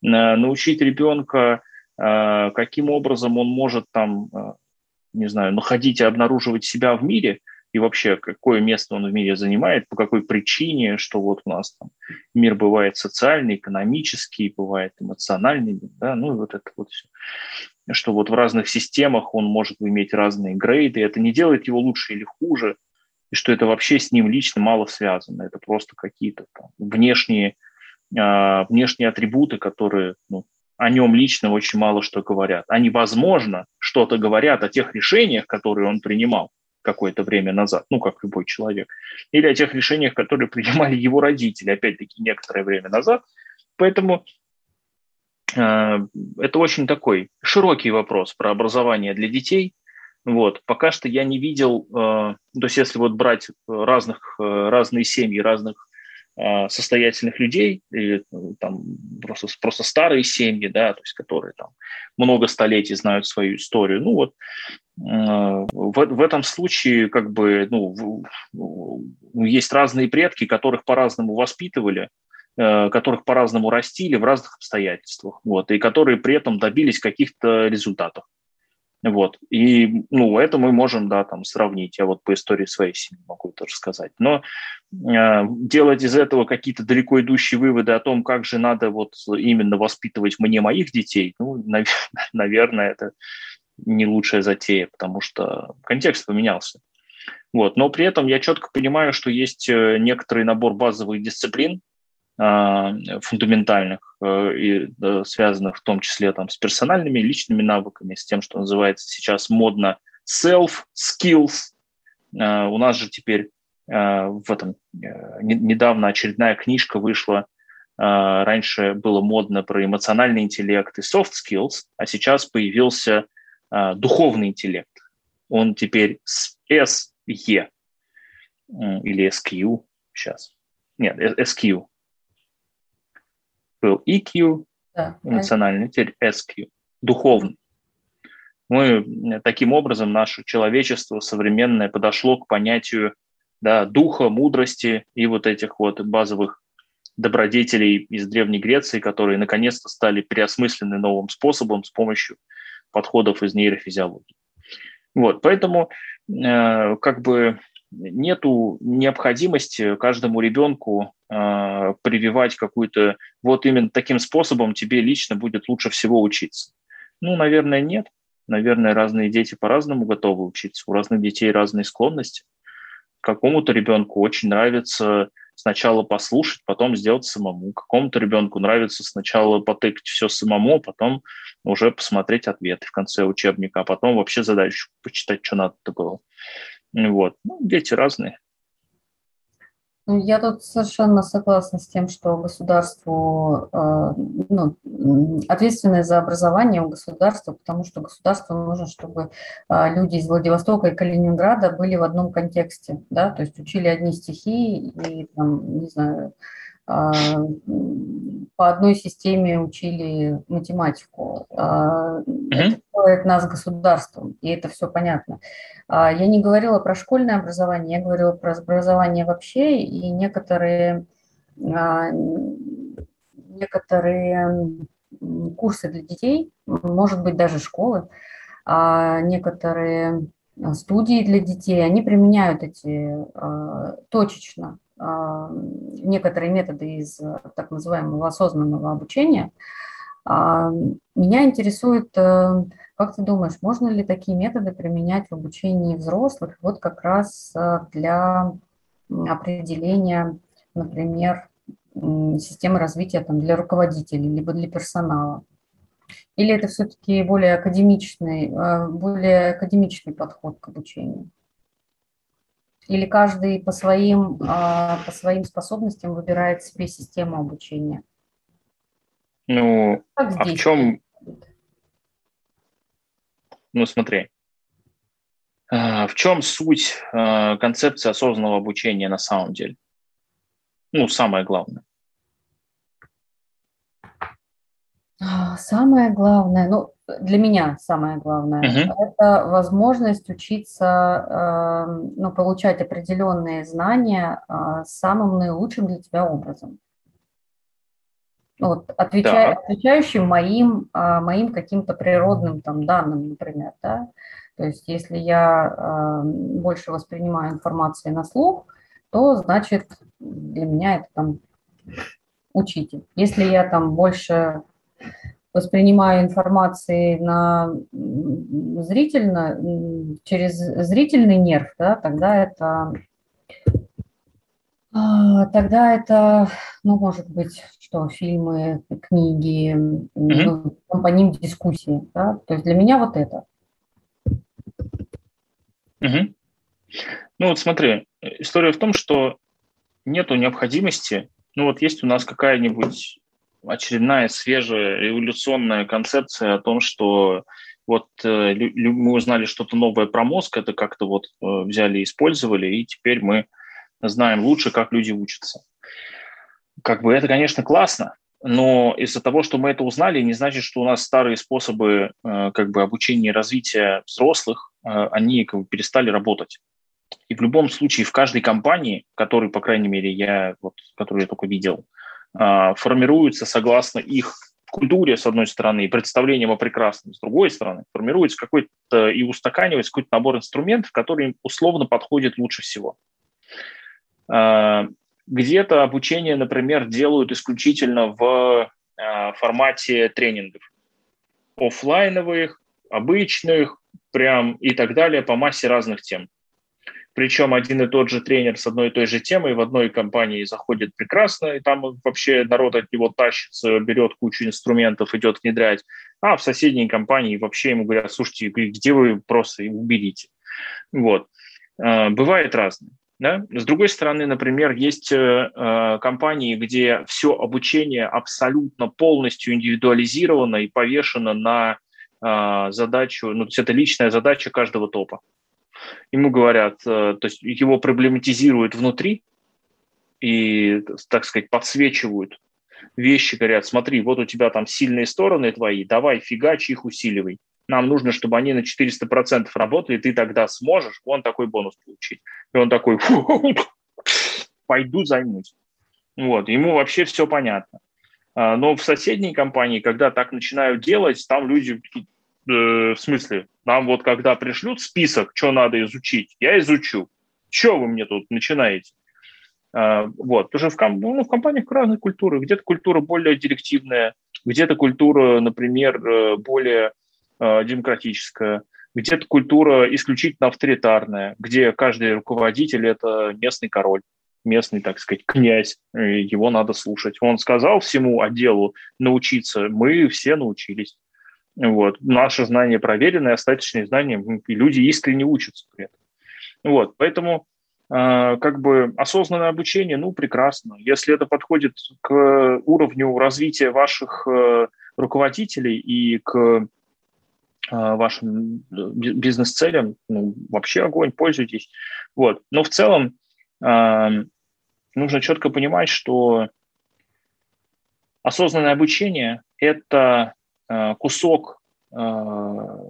Научить ребенка а, каким образом он может там, а, не знаю, находить и обнаруживать себя в мире, и вообще какое место он в мире занимает, по какой причине, что вот у нас там мир бывает социальный, экономический, бывает эмоциональный, да, ну вот это вот все. Что вот в разных системах он может иметь разные грейды, это не делает его лучше или хуже, и что это вообще с ним лично мало связано, это просто какие-то внешние, э, внешние атрибуты, которые ну, о нем лично очень мало что говорят. Они, возможно, что-то говорят о тех решениях, которые он принимал какое-то время назад, ну, как любой человек, или о тех решениях, которые принимали его родители, опять-таки, некоторое время назад. Поэтому э, это очень такой широкий вопрос про образование для детей. Вот. Пока что я не видел, э, то есть если вот брать разных, э, разные семьи, разных состоятельных людей, или ну, там просто, просто старые семьи, да, то есть которые там много столетий знают свою историю. Ну вот а, в, в этом случае как бы ну, есть разные предки, которых по-разному воспитывали, э, которых по-разному растили в разных обстоятельствах, вот, и которые при этом добились каких-то результатов. Вот. И, ну, это мы можем, да, там, сравнить. Я вот по истории своей семьи могу тоже сказать. Но э, делать из этого какие-то далеко идущие выводы о том, как же надо вот именно воспитывать мне моих детей, ну, нав- наверное, это не лучшая затея, потому что контекст поменялся. Вот. Но при этом я четко понимаю, что есть э, некоторый набор базовых дисциплин, фундаментальных э, и связанных в том числе там, с персональными личными навыками, с тем, что называется сейчас модно self-skills. А, у нас же теперь а, в этом э, недавно очередная книжка вышла. Раньше было модно про эмоциональный интеллект и soft skills, а сейчас появился духовный интеллект. Он теперь SE или SQ сейчас. Нет, SQ Был EQ, да. эмоциональный, теперь SQ, духовный. Мы таким образом, наше человечество современное подошло к понятию да, духа, мудрости и вот этих вот базовых добродетелей из Древней Греции, которые наконец-то стали переосмыслены новым способом с помощью подходов из нейрофизиологии. Вот, поэтому э, как бы нету необходимости каждому ребенку э, прививать какую-то вот именно таким способом тебе лично будет лучше всего учиться. Ну, наверное, нет. Наверное, разные дети по-разному готовы учиться. У разных детей разные склонности. Какому-то ребенку очень нравится сначала послушать, потом сделать самому. Какому-то ребенку нравится сначала потыкать все самому, а потом уже посмотреть ответы в конце учебника, а потом вообще задачу почитать, что надо было. Вот. Ну, дети разные. Ну, я тут совершенно согласна с тем, что государству, э, ну, ответственность за образование у государства, потому что государству нужно, чтобы э, люди из Владивостока и Калининграда были в одном контексте, да, то есть учили одни стихи и, там, не знаю, по одной системе учили математику. Mm-hmm. Это делает нас государством, и это все понятно. А, я не говорила про школьное образование, я говорила про образование вообще, и некоторые, некоторые курсы для детей, может быть, даже школы, некоторые студии для детей, они применяют эти точечно а, некоторые методы из э, так называемого осознанного обучения. А, меня интересует, э, как ты думаешь, можно ли такие методы применять в обучении взрослых, вот как раз э, для определения, например, системы развития там, для руководителей, либо для персонала? Или это все-таки более академичный, более академичный подход к обучению? Или каждый по своим, а, по своим способностям выбирает себе систему обучения? Ну, а в чем... Ну, смотри. А, в чем суть а, концепции осознанного обучения на самом деле? Ну, самое главное. Самое главное, ну, для меня самое главное, uh-huh. это возможность учиться, э, ну, получать определенные знания э, самым наилучшим для тебя образом. Вот, отвечая, да. отвечающим моим, э, моим каким-то природным там, данным, например. Да? То есть если я э, больше воспринимаю информацию на слух, то значит для меня это там учитель. Если я там больше воспринимаю информации на зрительно, через зрительный нерв, да, тогда это а, Тогда это, ну, может быть, что фильмы, книги, mm-hmm. ну, по ним дискуссии, да, то есть для меня вот это. Mm-hmm. Ну вот смотри, история в том, что нету необходимости, ну вот есть у нас какая-нибудь очередная свежая революционная концепция о том, что вот э, мы узнали что-то новое про мозг, это как-то вот э, взяли и использовали, и теперь мы знаем лучше, как люди учатся. Как бы это, конечно, классно, но из-за того, что мы это узнали, не значит, что у нас старые способы э, как бы обучения и развития взрослых, они как бы перестали работать. И в любом случае в каждой компании, которую, по крайней мере, я, вот, которую я только видел, а, формируется согласно их культуре, с одной стороны, и представлением о прекрасном, с другой стороны, формируется какой-то и устаканивается какой-то набор инструментов, который им условно подходит лучше всего. А, где-то обучение, например, делают исключительно в а, формате тренингов. Оффлайновых, обычных, прям и так далее по массе разных тем причем один и тот же тренер с одной и той же темой в одной компании заходит прекрасно, и там вообще народ от него тащится, берет кучу инструментов, идет внедрять, а в соседней компании вообще ему говорят, слушайте, где вы просто уберите. Вот. А, бывает разное. Да? С другой стороны, например, есть э, э, компании, где все обучение абсолютно полностью индивидуализировано и повешено на э, задачу, ну, то есть это личная задача каждого топа ему говорят, э, то есть его проблематизируют внутри и, так сказать, подсвечивают вещи, говорят, смотри, вот у тебя там сильные стороны твои, давай фигач их усиливай. Нам нужно, чтобы они на 400% работали, ты тогда сможешь он такой бонус получить. И он такой, пойду займусь. Вот, ему вообще все понятно. А, но в соседней компании, когда так начинают делать, там люди э, в смысле, нам вот когда пришлют список, что надо изучить, я изучу. Что вы мне тут начинаете? А, вот, тоже в, ком, ну, в компаниях разные культуры. Где-то культура более директивная, где-то культура, например, э, более э, демократическая, где-то культура исключительно авторитарная, где каждый руководитель – это местный король местный, так сказать, князь, его надо слушать. Он сказал всему отделу научиться, мы все научились. Вот. Наши знания проверенные, остаточные знания, и люди искренне учатся при этом. Вот. Поэтому э, как бы осознанное обучение, ну, прекрасно. Если это подходит к уровню развития ваших э, руководителей и к э, вашим бизнес-целям, ну, вообще огонь, пользуйтесь. Вот. Но в целом нужно четко понимать, что осознанное обучение – это Э, кусок э,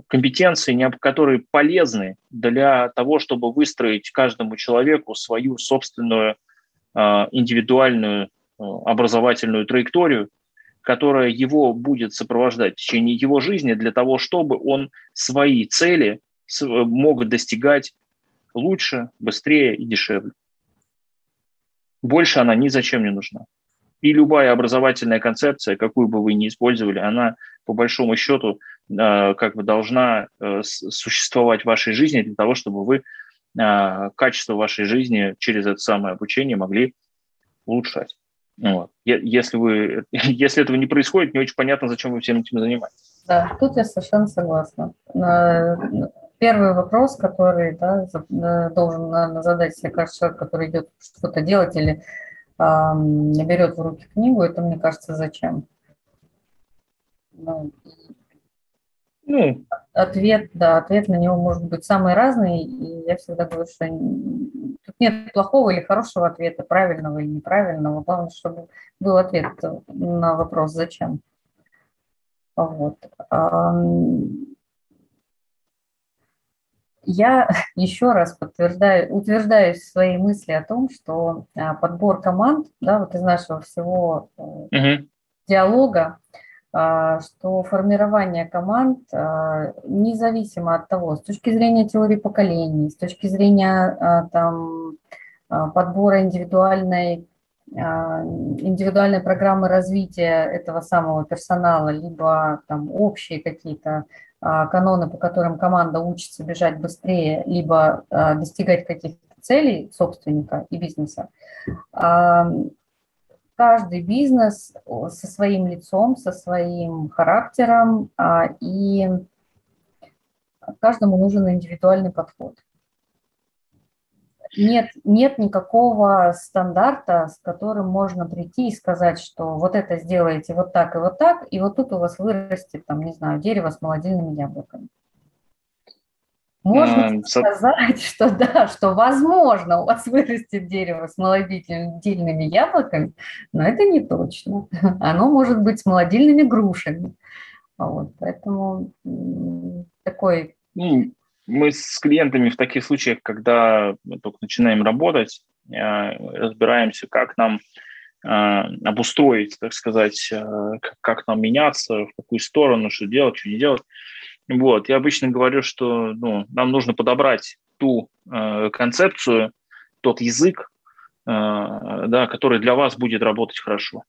компетенций, которые полезны для того, чтобы выстроить каждому человеку свою собственную э, индивидуальную образовательную траекторию, которая его будет сопровождать в течение его жизни для того, чтобы он свои цели мог достигать лучше, быстрее и дешевле. Больше она ни зачем не нужна. И любая образовательная концепция, какую бы вы ни использовали, она по большому счету э, как бы должна э, существовать в вашей жизни для того, чтобы вы э, качество вашей жизни через это самое обучение могли улучшать. Вот. Если, вы, если этого не происходит, не очень понятно, зачем вы всем этим занимаетесь. Да, тут я совершенно согласна. Первый вопрос, который да, должен задать себе каждый человек, который идет что-то делать или берет в руки книгу, это, мне кажется, зачем? Ну, ну, ответ, да, ответ на него может быть самый разный, и я всегда говорю, что тут нет плохого или хорошего ответа, правильного или неправильного, главное, чтобы был ответ на вопрос «зачем?». Вот. Я еще раз подтверждаю, утверждаю свои мысли о том, что а, подбор команд, да, вот из нашего всего uh диалога, что формирование команд, независимо от того, с точки зрения теории поколений, с точки зрения там, подбора индивидуальной индивидуальной программы развития этого самого персонала, либо там общие какие-то а, каноны, по которым команда учится бежать быстрее, либо а, достигать каких-то целей собственника и бизнеса. А, каждый бизнес со своим лицом, со своим характером, и каждому нужен индивидуальный подход нет, нет никакого стандарта, с которым можно прийти и сказать, что вот это сделаете вот так и вот так, и вот тут у вас вырастет, там, не знаю, дерево с молодильными яблоками. Можно а, сказать, что да, что возможно у вас вырастет дерево с молодильными яблоками, но это не точно. Оно может быть с молодильными грушами. Вот, поэтому такой ну, мы с клиентами в таких случаях, когда мы только начинаем работать, э, разбираемся, как нам э, обустроить, так сказать, э, как нам меняться, в какую сторону, что делать, что не делать. Вот. Я обычно говорю, что ну, нам нужно подобрать ту концепцию, тот язык, да, который для вас будет работать хорошо.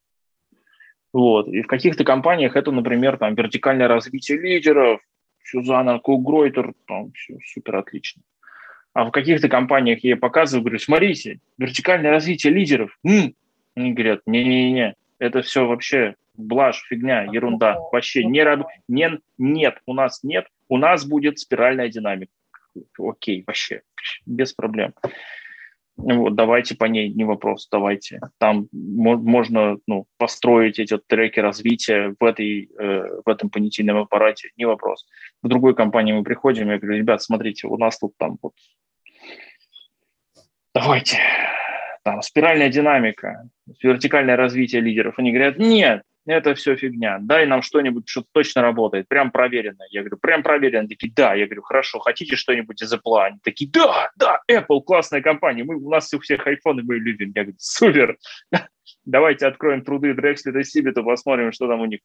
Вот. И в каких-то компаниях это, например, там, вертикальное развитие лидеров, Сюзанна Кугройтер, там все супер отлично. А в каких-то компаниях я показываю, говорю, смотрите, вертикальное развитие лидеров. М-м. Они говорят, не-не-не, это все вообще блажь, фигня, ерунда. Вообще не, не, нет, у нас нет, у нас будет спиральная динамика. Окей, вообще, без проблем. Вот, давайте по ней, не вопрос, давайте. Там можно ну, построить эти треки развития в, этой, э, в этом понятийном аппарате, не вопрос. В другой компании мы приходим, я говорю, ребят, смотрите, у нас тут там вот, давайте, там, спиральная динамика, вертикальное развитие лидеров. Они говорят, нет, это все фигня, дай нам что-нибудь, что точно работает, прям проверено. Я говорю, прям проверено. Они такие, да. Я говорю, хорошо, хотите что-нибудь из Apple? Они такие, да, да, Apple классная компания, мы, у нас у всех айфоны, мы любим. Я говорю, супер, давайте откроем труды Дрекслета и Сибита, посмотрим, что там у них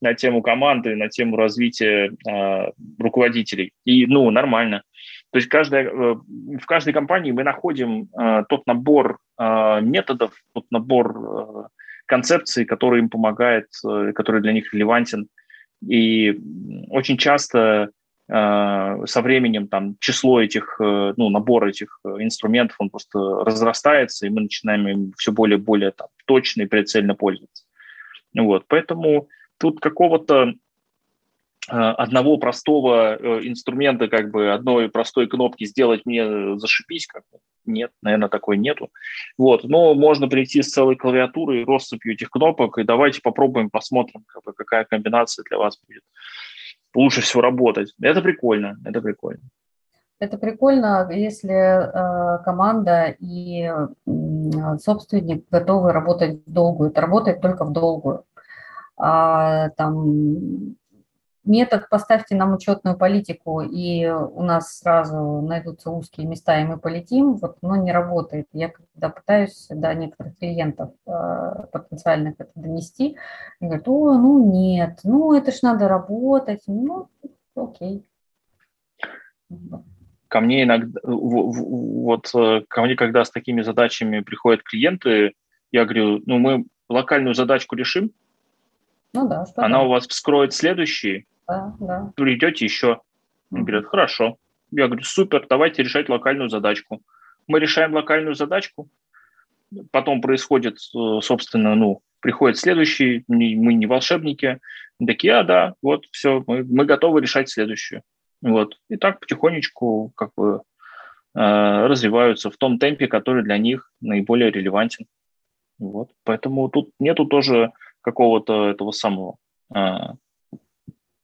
на тему команды, на тему развития э, руководителей. И, ну, нормально. То есть каждая, э, в каждой компании мы находим э, тот набор э, методов, тот набор концепций, который им помогает, который для них релевантен. И очень часто со временем там число этих, ну, набор этих инструментов, он просто разрастается, и мы начинаем им все более и более там, точно и прицельно пользоваться. Вот, поэтому тут какого-то одного простого инструмента, как бы одной простой кнопки сделать мне зашибись, как бы нет, наверное, такой нету. Вот, но можно прийти с целой клавиатурой, россыпью этих кнопок, и давайте попробуем, посмотрим, как бы, какая комбинация для вас будет лучше всего работать. Это прикольно, это прикольно. Это прикольно, если э, команда и э, собственник готовы работать в долгую. Это работает только в долгую. А, там метод «поставьте нам учетную политику, и у нас сразу найдутся узкие места, и мы полетим», вот, но не работает. Я когда пытаюсь до некоторых клиентов э, потенциальных это донести, они говорят, о, ну нет, ну это ж надо работать, ну окей. Ко мне иногда, вот э, ко мне, когда с такими задачами приходят клиенты, я говорю, ну мы локальную задачку решим, ну да, что Она да. у вас вскроет следующие, да, да. придете еще. Они говорят, хорошо. Я говорю, супер, давайте решать локальную задачку. Мы решаем локальную задачку, потом происходит, э, собственно, ну, приходит следующий, мы не волшебники, такие, а, да, вот, все, мы, мы готовы решать следующую. Вот. И так потихонечку как бы э, развиваются в том темпе, который для них наиболее релевантен. Вот. Поэтому тут нету тоже какого-то этого самого э,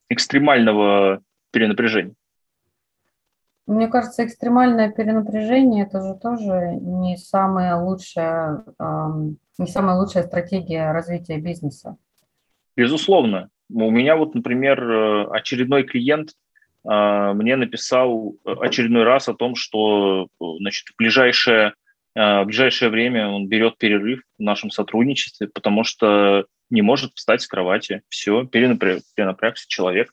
экстремального перенапряжения? Мне кажется, экстремальное перенапряжение это же тоже не самая лучшая, не самая лучшая стратегия развития бизнеса. Безусловно. У меня вот, например, э, очередной клиент э, мне написал очередной раз о том, что значит, в ближайшее, э, в ближайшее время он берет перерыв в нашем сотрудничестве, потому что не может встать с кровати. Все, перенапряг, перенапрягся человек.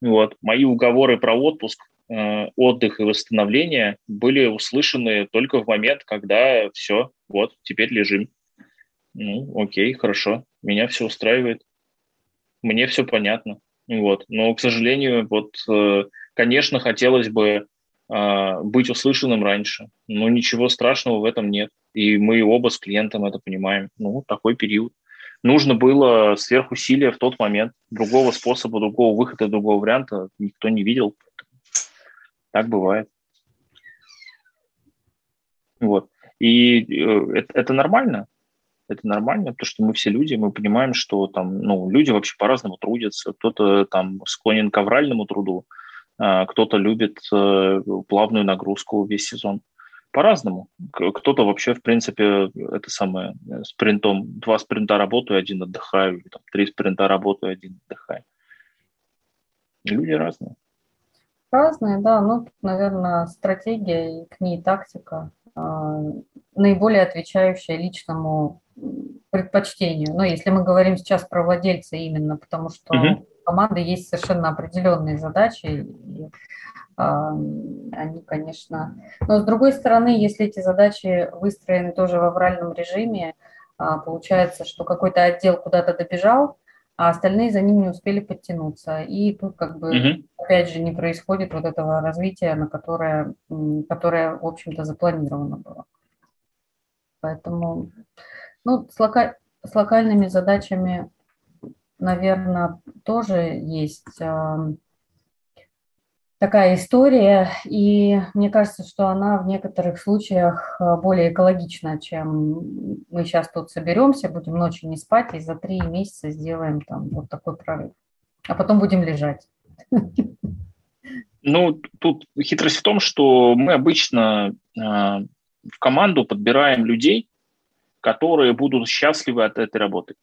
Вот. Мои уговоры про отпуск, э, отдых и восстановление были услышаны только в момент, когда все, вот, теперь лежим. Ну, окей, хорошо, меня все устраивает. Мне все понятно. Вот. Но, к сожалению, вот, э, конечно, хотелось бы э, быть услышанным раньше, но ничего страшного в этом нет. И мы оба с клиентом это понимаем. Ну, такой период нужно было сверхусилие в тот момент. Другого способа, другого выхода, другого варианта никто не видел. Так бывает. Вот. И э, это, это нормально. Это нормально, потому что мы все люди, мы понимаем, что там, ну, люди вообще по-разному трудятся. Кто-то там склонен к авральному труду, а кто-то любит э, плавную нагрузку весь сезон по-разному. Кто-то вообще, в принципе, это самое, э, спринтом, два спринта работаю, один отдыхаю, или там, три спринта работаю, один отдыхаю. Люди разные. Разные, да. Ну, наверное, стратегия и к ней тактика э, наиболее отвечающая личному предпочтению. Но если мы говорим сейчас про владельца именно, потому что угу. у команды есть совершенно определенные задачи, и они, конечно... Но с другой стороны, если эти задачи выстроены тоже в авральном режиме, а, получается, что какой-то отдел куда-то добежал, а остальные за ним не успели подтянуться. И тут как бы, mm опять же, не происходит вот этого развития, на которое, которое в общем-то, запланировано было. Поэтому, ну, с, лока... с локальными задачами, наверное, тоже есть такая история, и мне кажется, что она в некоторых случаях э, более экологична, чем мы сейчас тут соберемся, будем ночью не спать и за три месяца сделаем там вот такой прорыв, а потом будем лежать. Ну, тут хитрость в том, что мы обычно э, в команду подбираем людей, которые будут счастливы от этой работы.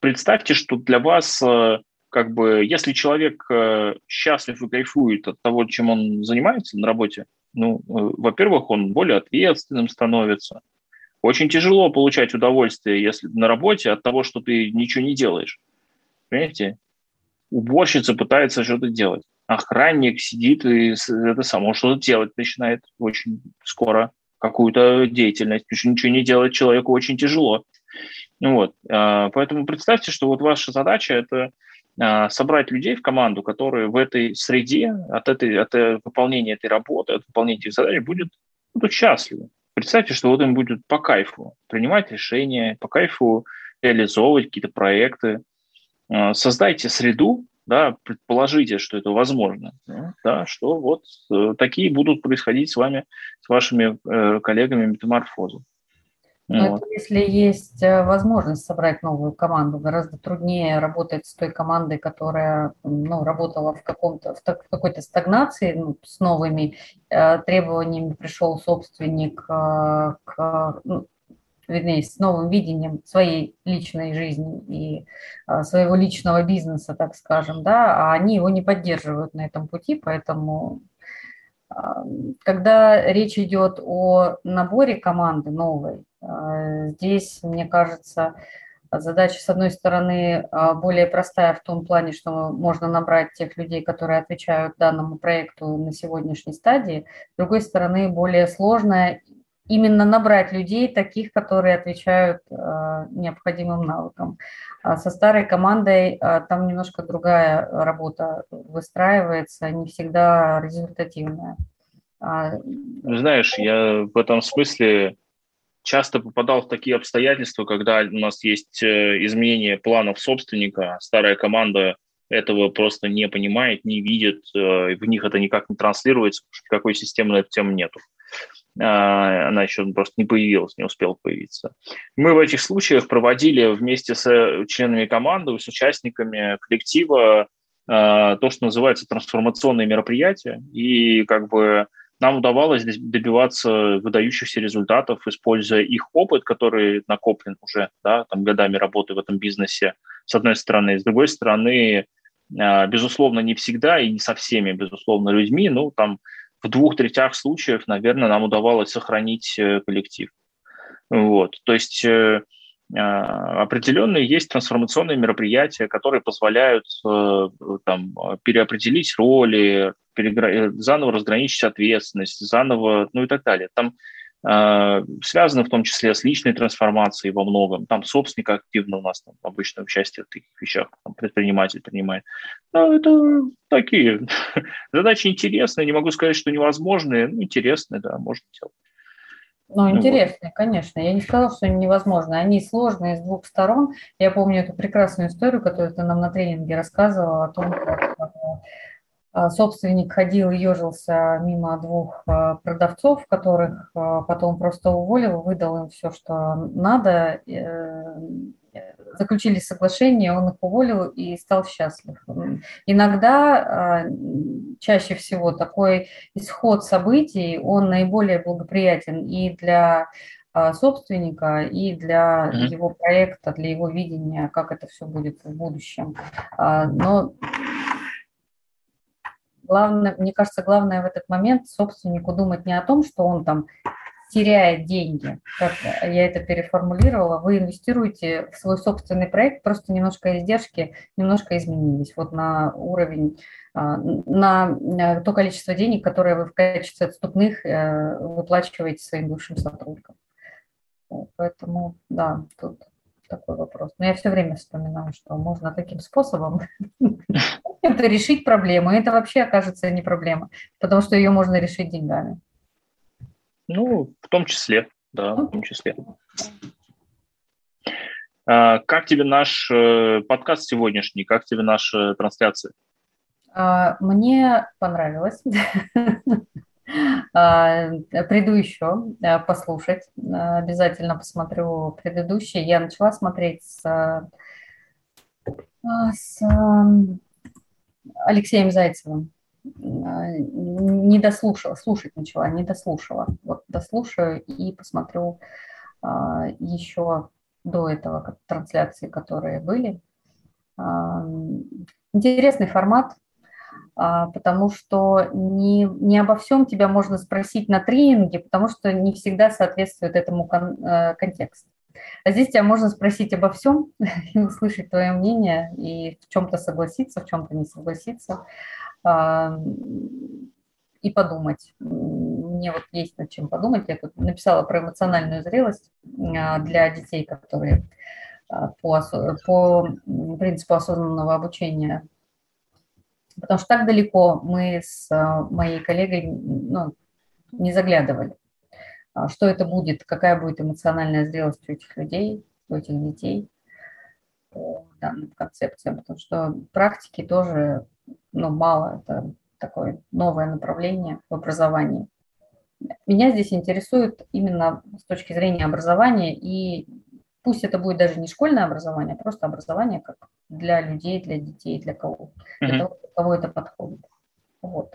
Представьте, что для вас, э, как бы, если человек э, счастлив и кайфует от того, чем он занимается на работе, ну, во-первых, он более ответственным становится. Очень тяжело получать удовольствие, если на работе от того, что ты ничего не делаешь. Понимаете? Уборщица пытается что-то делать охранник сидит и это само что-то делать начинает очень скоро, какую-то деятельность, потому что ничего не делать человеку очень тяжело. Вот. А, поэтому представьте, что вот ваша задача – это собрать людей в команду, которые в этой среде от, этой, от выполнения этой работы, от выполнения этих задач будет, будут счастливы. Представьте, что вот им будет по кайфу принимать решения, по кайфу реализовывать какие-то проекты. А, создайте среду, да, предположите, что это возможно, да, что вот э, такие будут происходить с вами, с вашими э, коллегами метаморфозы. Но вот. если есть э, возможность собрать новую команду, гораздо труднее работать с той командой, которая ну, работала в, каком-то, в, в какой-то стагнации, ну, с новыми э, требованиями пришел собственник э, к, ну, вернее, с новым видением своей личной жизни и а, своего личного бизнеса, так скажем, да, а они его не поддерживают на этом пути, поэтому когда речь идет о наборе команды новой, а, здесь, мне кажется, задача, с одной стороны, более простая в том плане, что можно набрать тех людей, которые отвечают данному проекту на сегодняшней стадии, с другой стороны, более сложная именно набрать людей, таких, которые отвечают э, необходимым навыкам. А со старой командой э, там немножко другая работа выстраивается, не всегда результативная. А, Знаешь, я в этом смысле часто попадал в такие обстоятельства, когда у нас есть э, изменение планов собственника, старая команда этого просто не понимает, не видит, в них это никак не транслируется, потому что никакой системы на эту тему нету. А, она еще просто не появилась, не успела появиться. Мы в этих случаях проводили вместе с э, членами команды, с участниками коллектива а, то, что называется трансформационные мероприятия, и как бы нам удавалось добиваться выдающихся результатов, используя их опыт, который накоплен уже да, там, годами работы в этом бизнесе, с одной стороны. С другой стороны, а, безусловно, не всегда и не со всеми, безусловно, людьми, ну, там в двух третях случаев, наверное, нам удавалось сохранить э, коллектив. Вот. То есть э, а, определенные есть трансформационные мероприятия, которые позволяют э, там, переопределить роли, перегра... заново разграничить ответственность, заново, ну и так далее. Там э, связано в том числе с личной трансформацией во многом. Там собственник активно у нас там, обычно участие в таких вещах, там, предприниматель принимает. Ну, это такие задачи интересные, не могу сказать, что невозможные, ну, интересные, да, можно делать. Ну, ну интересные, вот. конечно. Я не сказала, что они невозможны. Они сложные с двух сторон. Я помню эту прекрасную историю, которую ты нам на тренинге рассказывала о том, как а, собственник ходил и ежился мимо двух а, продавцов, которых а, потом просто уволил, выдал им все, что надо, э, заключили соглашение, он их уволил и стал счастлив. Иногда, чаще всего, такой исход событий, он наиболее благоприятен и для собственника и для mm-hmm. его проекта, для его видения, как это все будет в будущем. Но главное, мне кажется, главное в этот момент собственнику думать не о том, что он там теряет деньги, как я это переформулировала, вы инвестируете в свой собственный проект, просто немножко издержки немножко изменились вот на уровень, а, на то количество денег, которое вы в качестве отступных э, выплачиваете своим бывшим сотрудникам. Поэтому, да, тут такой вопрос. Но я все время вспоминаю, что можно таким способом это решить проблему. И это вообще окажется не проблема, потому что ее можно решить деньгами. Ну, в том числе, да, в том числе. А, как тебе наш э, подкаст сегодняшний? Как тебе наша трансляция? А, мне понравилось. А, приду еще э, послушать. Обязательно посмотрю предыдущие. Я начала смотреть с, с Алексеем Зайцевым. не дослушала, слушать начала, не дослушала. Вот дослушаю и посмотрю еще до этого трансляции, которые были. Интересный формат, потому что не, не обо всем тебя можно спросить на тренинге, потому что не всегда соответствует этому кон, э, контекст. А здесь тебя можно спросить обо всем и услышать твое мнение, и в чем-то согласиться, в чем-то не согласиться, и подумать. Мне вот есть над чем подумать. Я тут написала про эмоциональную зрелость а, для детей, которые а, по, по принципу осознанного обучения. Потому что так далеко мы с а, моей коллегой ну, не заглядывали. Что это будет, какая будет эмоциональная зрелость у этих людей, у этих детей по данным концепциям. Потому что практики тоже ну, мало. Это такое новое направление в образовании. Меня здесь интересует именно с точки зрения образования, и пусть это будет даже не школьное образование, а просто образование как для людей, для детей, для кого, для mm-hmm. того, кого это подходит. Вот.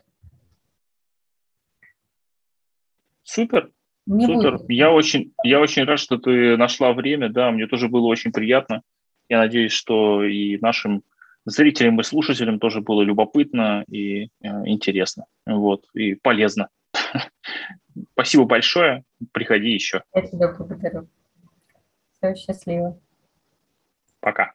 Супер. Мне Супер. Будет... Я очень, я очень рад, что ты нашла время. Да, мне тоже было очень приятно. Я надеюсь, что и нашим зрителям и слушателям тоже было любопытно и э, интересно, вот, и полезно. Спасибо большое, приходи еще. Я тебя благодарю. Счастливо. Пока.